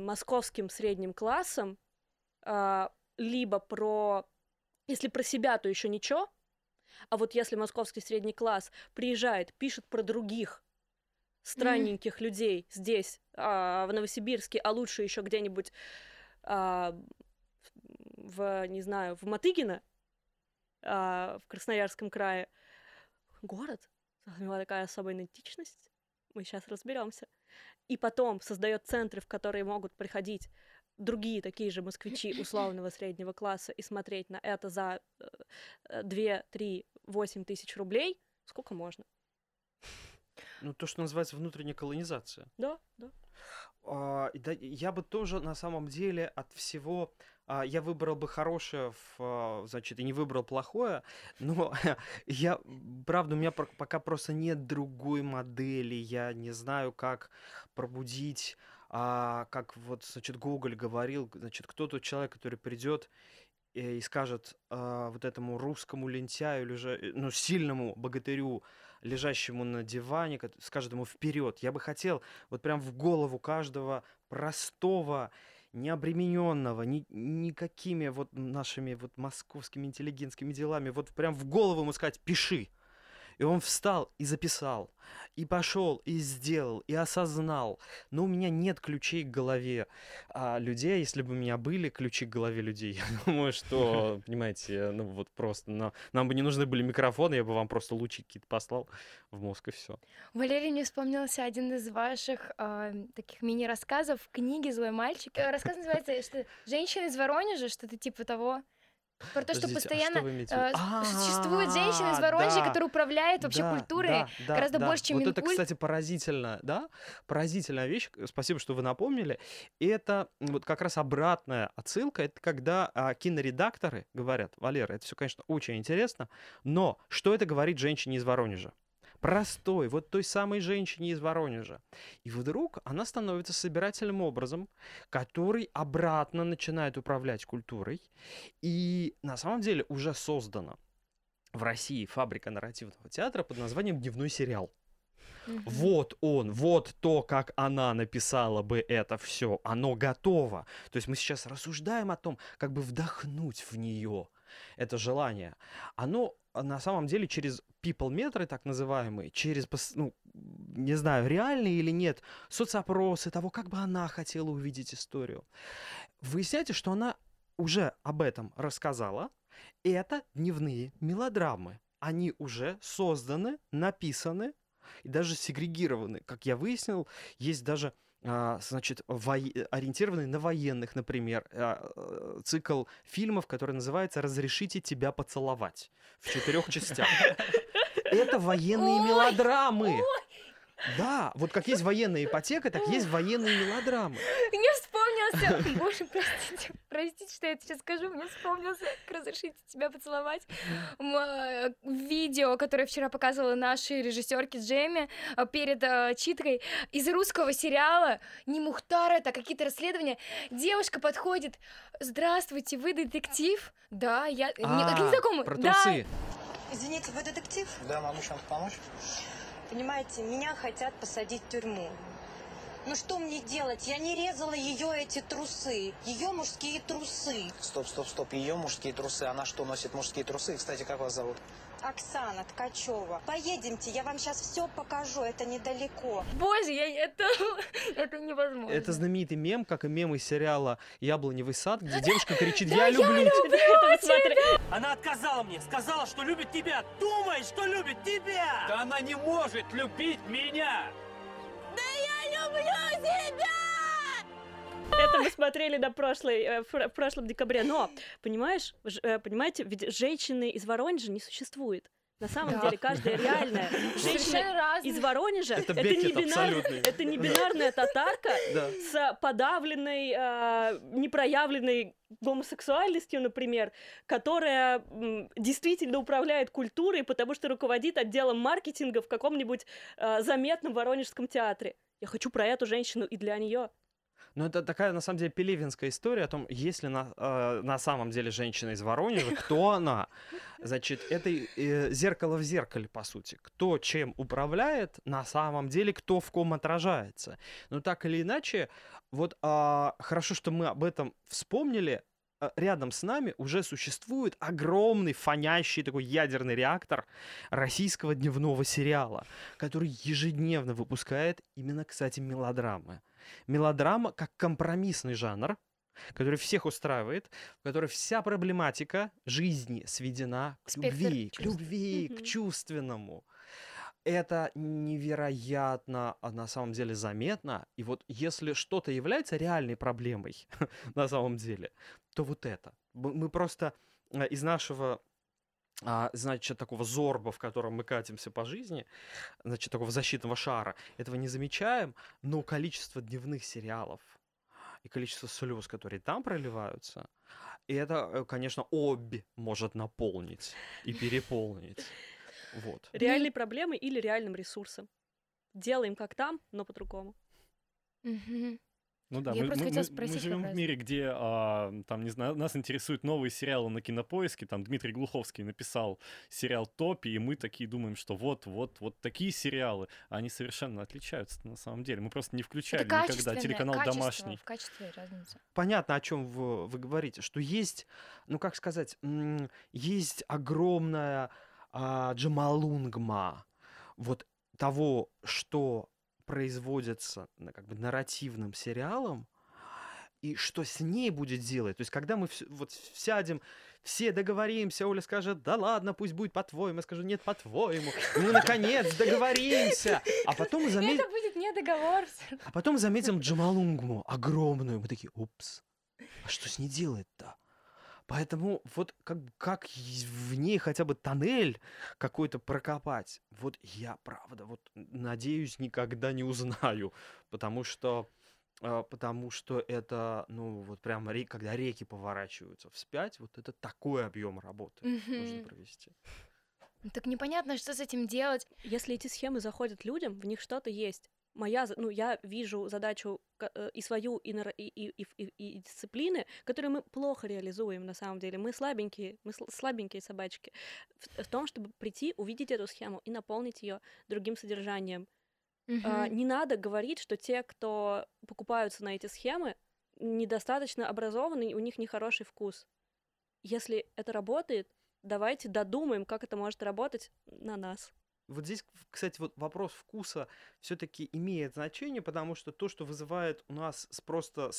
московским средним классом, а, либо про, если про себя, то еще ничего, а вот если московский средний класс приезжает, пишет про других странненьких людей здесь, а, в Новосибирске, а лучше еще где-нибудь а, в, не знаю, в Матыгино, а, в Красноярском крае, город, у него такая особая идентичность, мы сейчас разберемся. И потом создает центры, в которые могут приходить другие такие же москвичи условного среднего класса и смотреть на это за 2, 3, 8 тысяч рублей, сколько можно. Ну, то, что называется внутренняя колонизация. Да, да. А, да, я бы тоже на самом деле от всего а, я выбрал бы хорошее, в, а, значит, и не выбрал плохое, но я, правда, у меня пока просто нет другой модели, я не знаю, как пробудить, а, как вот, значит, Гоголь говорил, значит, кто тот человек, который придет и и скажет а, вот этому русскому лентяю, лежа- э, ну, сильному богатырю, лежащему на диване, скажет ему вперед. Я бы хотел вот прям в голову каждого простого, необремененного, ни, никакими вот нашими вот московскими интеллигентскими делами, вот прям в голову ему сказать «пиши». И он встал и записал, и пошел, и сделал, и осознал. Но у меня нет ключей к голове а, людей. Если бы у меня были ключи к голове людей, я думаю, что, понимаете, ну вот просто на- нам бы не нужны были микрофоны, я бы вам просто лучи какие-то послал в мозг, и все. Валерий, мне вспомнился один из ваших а, таких мини-рассказов в книге «Злой мальчик». Э, Рассказ называется что «Женщина из Воронежа», что-то типа того. Про то, что Подождите, а постоянно что виду? э, существует женщина из Воронежа, да. которая управляет вообще Да, культурой да, да, гораздо да. больше, чем Вот это, Минкульт. кстати, поразительно, да? Поразительная вещь. Спасибо, что вы напомнили. Это вот как раз обратная отсылка. Это когда а, киноредакторы говорят, Валера, это все, конечно, очень интересно, но что это говорит женщине из Воронежа? Простой, вот той самой женщине из Воронежа. И вдруг она становится собирательным образом, который обратно начинает управлять культурой. И на самом деле уже создана в России фабрика нарративного театра под названием «Дневной сериал». Мгм. Вот он, вот то, как она написала бы это все, оно готово. То есть мы сейчас рассуждаем о том, как бы вдохнуть в нее это желание. Оно а, на самом деле через people метры так называемые, через, ну, не знаю, реальные или нет, соцопросы того, как бы она хотела увидеть историю. Выясняете, что она уже об этом рассказала. Это дневные мелодрамы. Они уже созданы, написаны и даже сегрегированы. Как я выяснил, есть даже значит, воe- ориентированный на военных, например, а, э, цикл фильмов, который называется «Разрешите тебя поцеловать» в четырех частях. Это военные Ой, мелодрамы. Да, вот как есть военная ипотека, так есть военные мелодрамы. Мне вспомнился... Боже, простите, простите, что я сейчас скажу. Мне вспомнился, как разрешите тебя поцеловать. Э, Видео, которое вчера показывала нашей режиссерке Джемми э, перед э, читкой из русского сериала. Не Мухтар это, а какие-то расследования. Девушка подходит. Здравствуйте, вы детектив? Да, я... не- А, незнакомый. про Да, трусы. Извините, вы детектив? Да, могу чем-то помочь? Понимаете, меня хотят посадить в тюрьму. Ну что мне делать? Я не резала ее эти трусы. Ее мужские трусы. Стоп, стоп, стоп. Ее мужские трусы. Она что, носит мужские трусы? Кстати, как вас зовут? Оксана Ткачева. Поедемте, я вам сейчас все покажу. Это недалеко. Боже, я... это... это невозможно. Это знаменитый мем, как и мем из сериала «Яблоневый сад», где девушка кричит «Я я люблю тебя». Она отказала мне, сказала, что любит тебя. Думает, что любит тебя. Да она не может любить меня. Это мы смотрели на прошлой, э, в прошлом декабре. Но, понимаешь, э, понимаете, ведь женщины из Воронежа не существует. На самом Да. деле, каждая реальная женщина из Воронежа Это не, Беккет бинар- это не бинарная татарка Да. с подавленной, э, непроявленной гомосексуальностью, например, которая м, действительно управляет культурой, потому что руководит отделом маркетинга в каком-нибудь э, заметном воронежском театре. Я хочу про эту женщину и для нее. Ну, это такая, на самом деле, пелевинская история о том, есть ли на, э, на самом деле женщина из Воронежа, кто она. Значит, это э, зеркало в зеркале, по сути. Кто чем управляет, на самом деле, кто в ком отражается. Но так или иначе, вот а, хорошо, что мы об этом вспомнили. А, Рядом с нами уже существует огромный фонящий такой ядерный реактор российского дневного сериала, который ежедневно выпускает именно, кстати, мелодрамы. Мелодрама как компромиссный жанр, который всех устраивает, в которой вся проблематика жизни сведена к Спектр любви, к чувств. любви, к чувственному. Это невероятно, а, на самом деле, заметно. И вот если что-то является реальной проблемой на самом деле, то вот это. Мы просто э, из нашего а, значит, такого зорба, в котором мы катимся по жизни, значит, такого защитного шара, этого не замечаем, но количество дневных сериалов и количество слез, которые там проливаются, и это, э, конечно, обе может наполнить и переполнить. Вот. Реальной проблемой или реальным ресурсом. Делаем как там, но по-другому. Мгм. Ну да, Я мы, просто мы- хотела мы- мы спросить живем в мире, где, а, там, не знаю, нас интересуют новые сериалы на кинопоиске. Там Дмитрий Глуховский написал сериал Топи, и мы такие думаем, что вот, вот, вот такие сериалы, они совершенно отличаются на самом деле. Мы просто не включали Это никогда телеканал качество, домашний. В качестве разница. Понятно, о чем вы, вы говорите, что есть, ну как сказать, есть огромная а, Джамалунгма, вот того, что производится как бы нарративным сериалом, и что с ней будет делать. То есть, когда мы вот сядем, все договоримся, Оля скажет, да ладно, пусть будет по-твоему, я скажу, нет, по-твоему. Мы, наконец, договоримся. А потом мы заметим, Это будет не договор. а потом заметим Джамалунгму огромную. Мы такие, упс, а что с ней делать-то? Поэтому вот как, как в ней хотя бы тоннель какой-то прокопать, вот я, правда, вот надеюсь, никогда не узнаю, потому что а, потому что это, ну, вот прям, когда реки поворачиваются вспять, вот это такой объем работы нужно Мгм. провести. Так непонятно, что с этим делать. Если эти схемы заходят людям, в них что-то есть. Моя, ну, я вижу задачу э, и свою, и, и, и, и, и- дисциплины, которые мы плохо реализуем на самом деле. Мы слабенькие, мы сл- слабенькие собачки. В, в том, чтобы прийти, увидеть эту схему и наполнить ее другим содержанием. А, Мгм. не надо говорить, что те, кто покупаются на эти схемы, недостаточно образованы, у них нехороший вкус. Если это работает, давайте додумаем, как это может работать на нас. Вот здесь, кстати, вот вопрос вкуса все-таки имеет значение, потому что то, что вызывает у нас просто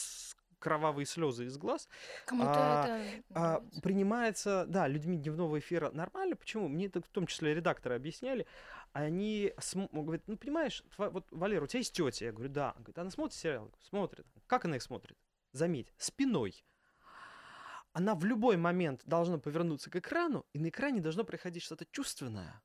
кровавые слезы из глаз, Кому-то а, это а, принимается, да, людьми дневного эфира нормально. Почему? Мне это в том числе редакторы объясняли. Они см- говорят, ну понимаешь, тва- вот, Валера, у тебя есть тетя? Я говорю, да. Она говорит, она смотрит сериал? Я говорю, Смотрит. Как она их смотрит? Заметь, спиной. Она в любой момент должна повернуться к экрану, и на экране должно происходить что-то чувственное.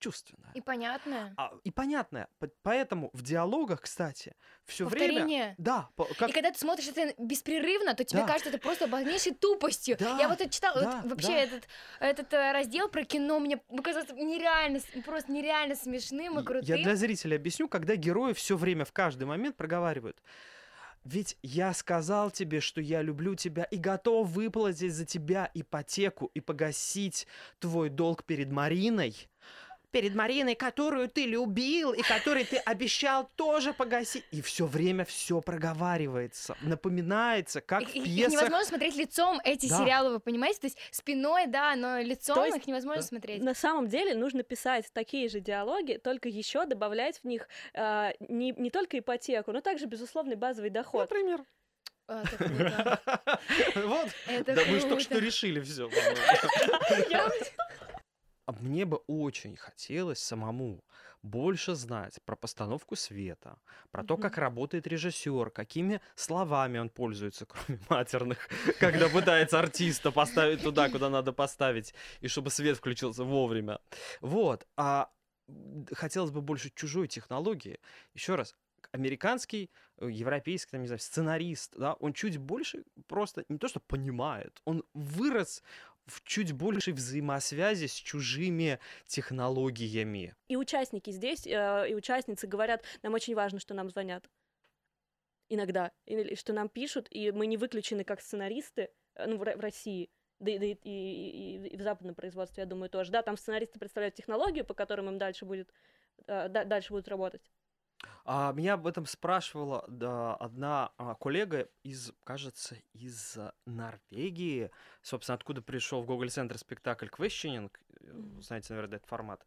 Чувственное. И понятно. А, и понятное. Поэтому в диалогах, кстати, все время... Да, по- как И когда ты смотришь это беспрерывно, то тебе Да. кажется это просто полнейшей тупостью. Да, Я вот это читала, вот да, вообще да. этот, этот э, раздел про кино мне показался нереально, просто нереально смешным и И- крутым. Я для зрителя объясню, когда герои все время, в каждый момент проговаривают. Ведь я сказал тебе, что я люблю тебя и готов выплатить за тебя ипотеку и погасить твой долг перед Мариной. Перед Мариной, которую ты любил и которой ты обещал тоже погасить. И все время все проговаривается, напоминается, как Их, в пьесах. невозможно смотреть лицом эти Да. сериалы, вы понимаете? То есть спиной, да, но лицом То есть- их невозможно Да. смотреть. На самом деле нужно писать такие же диалоги, только еще добавлять в них а, не, не только ипотеку, но также безусловный базовый доход. Например. А. Вот. Это Да мы же только что решили все. Мне бы очень хотелось самому больше знать про постановку света, про то, как работает режиссер, какими словами он пользуется, кроме матерных, когда пытается артиста поставить туда, куда надо поставить, и чтобы свет включился вовремя. Вот. А хотелось бы больше чужой технологии. Еще раз, американский, э, европейский, там, не знаю, сценарист, да, он чуть больше просто не то, что понимает, он вырос в чуть большей взаимосвязи с чужими технологиями. И участники здесь, э, и участницы говорят, нам очень важно, что нам звонят. Иногда. Или что нам пишут, и мы не выключены как сценаристы э, ну, в, Ро- в России. Да да и- и- и- в западном производстве, я думаю, тоже. Да, там сценаристы представляют технологию, по которым им дальше будет э, да- дальше будут работать. А, меня об этом спрашивала да, одна а, коллега из, кажется, из а, Норвегии, собственно, откуда пришел в Google Center спектакль Questioning, э, знаете, наверное, этот формат.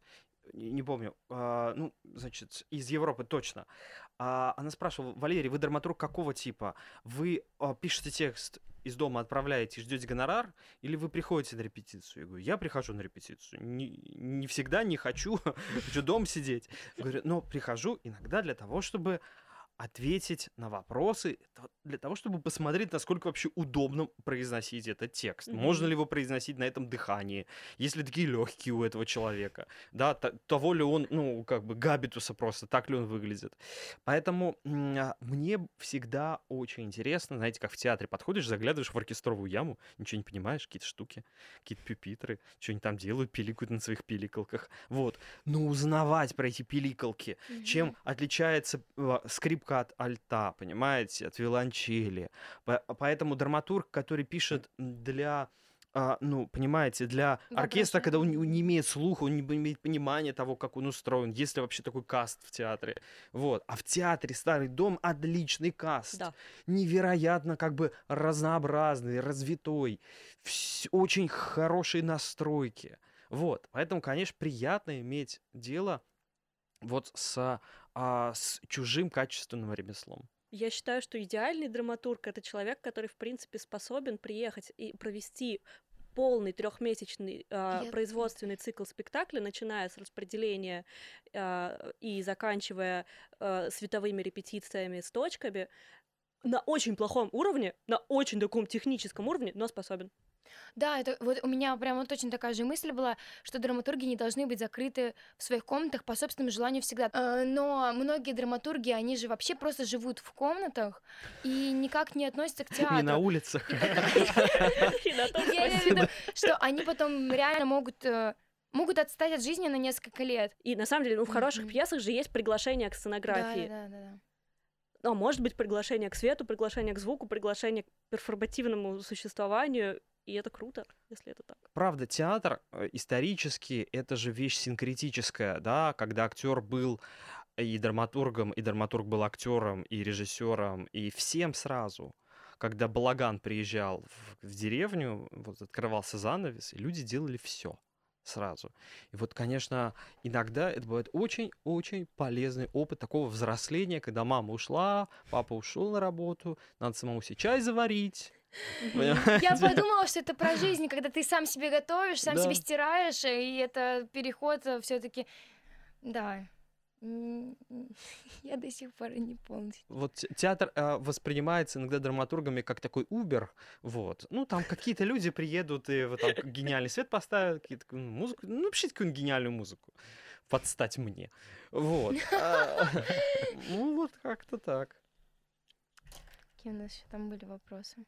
Не, помню. А, ну, значит, из Европы точно. А, она спрашивала, Валерий, вы драматург какого типа? Вы а, пишете текст из дома отправляете ждете гонорар, или вы приходите на репетицию? Я говорю, я прихожу на репетицию. Не, не всегда не хочу, хочу дома сидеть. Говорю, но прихожу иногда для того, чтобы ответить на вопросы, для того, чтобы посмотреть, насколько вообще удобно произносить этот текст. Мгм. Можно ли его произносить на этом дыхании? Есть ли такие легкие у этого человека? Да, того ли он, ну, как бы габитуса просто, так ли он выглядит? Поэтому а, мне всегда очень интересно, знаете, как в театре подходишь, заглядываешь в оркестровую яму, ничего не понимаешь, какие-то штуки, какие-то пюпитры, что-нибудь там делают, пиликают на своих пиликалках. Вот. Но узнавать про эти пиликалки, чем отличается э, скрипка от альта, понимаете, от виолончели. По- Поэтому драматург, который пишет для а, ну, понимаете, для оркестра, когда он не, не имеет слуха, он не имеет понимания того, как он устроен, есть ли вообще такой каст в театре. Вот. А в театре Старый дом отличный каст. Да. Невероятно как бы разнообразный, развитой, вс- очень хорошие настройки. Вот, поэтому, конечно, приятно иметь дело вот с, а, с чужим качественным ремеслом. Я считаю, что идеальный драматург это человек, который, в принципе, способен приехать и провести полный трехмесячный а, Я- производственный цикл спектакля, начиная с распределения а, и заканчивая а, световыми репетициями с точками, на очень плохом уровне, на очень таком техническом уровне, но способен. Да, это вот у меня прямо точно такая же мысль была, что драматурги не должны быть закрыты в своих комнатах по собственному желанию всегда. Э, Но многие драматурги, они же вообще просто живут в комнатах и никак не относятся к театру. И на улицах. Я имею в виду, что они потом реально могут э, могут отстать от жизни на несколько лет. И на самом деле, ну, в хороших пьесах же есть приглашение к сценографии. Да, да, да, да. А может быть приглашение к свету, приглашение к звуку, приглашение к перформативному существованию. И это круто, если это так. Правда, театр э, исторически это же вещь синкретическая, да, когда актер был и драматургом, и драматург был актером, и режиссером, и всем сразу. Когда Балаган приезжал в, в деревню, вот открывался занавес, и люди делали все сразу. И вот, конечно, иногда это бывает очень-очень полезный опыт такого взросления, когда мама ушла, папа ушел на работу, надо самому себе чай заварить. Я подумала, что это про жизнь, когда ты сам себе готовишь, сам себе стираешь, и это переход все-таки. Да. Я до сих пор не полностью. Вот те- театр а, воспринимается иногда драматургами как такой Uber, вот. Ну, там какие-то люди приедут и вот там гениальный свет поставят, какие-то ну, музыку, ну, напишите какую-нибудь гениальную музыку, подстать мне, вот. А, Ну, вот как-то так. Какие у нас еще там были вопросы?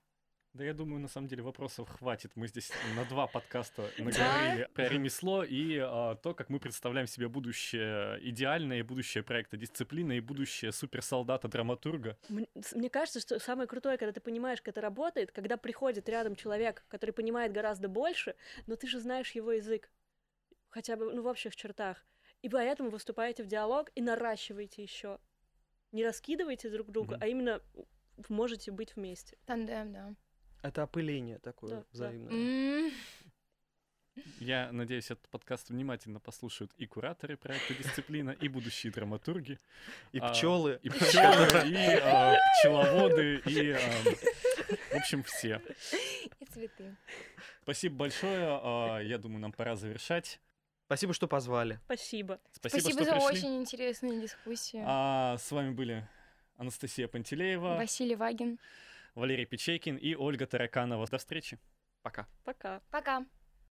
Да я думаю, на самом деле вопросов хватит. Мы здесь на два подкаста наговорили про ремесло и а, то, как мы представляем себе будущее идеальное, будущее проекта дисциплины, и будущее суперсолдата-драматурга. Мне, кажется, что самое крутое, когда ты понимаешь, как это работает, когда приходит рядом человек, который понимает гораздо больше, но ты же знаешь его язык, хотя бы, ну, в общих чертах. И поэтому выступаете в диалог и наращиваете еще. Не раскидываете друг друга, а именно можете быть вместе. Тандем, да. Это опыление такое Да, да. взаимное. М, Я надеюсь, этот подкаст внимательно послушают и кураторы проекта дисциплина, и будущие драматурги, И А, пчелы. и пчелы, и а, пчеловоды, и, а, в общем, все. И цветы. Спасибо большое. а, Я думаю, нам пора завершать. Спасибо, что позвали. Спасибо. Спасибо, Спасибо что за пришли. очень интересную дискуссию. А, с вами были Анастасия Пантелеева, Василий Вагин. Валерий Печейкин и Ольга Тараканова. До встречи. Пока. Пока. Пока.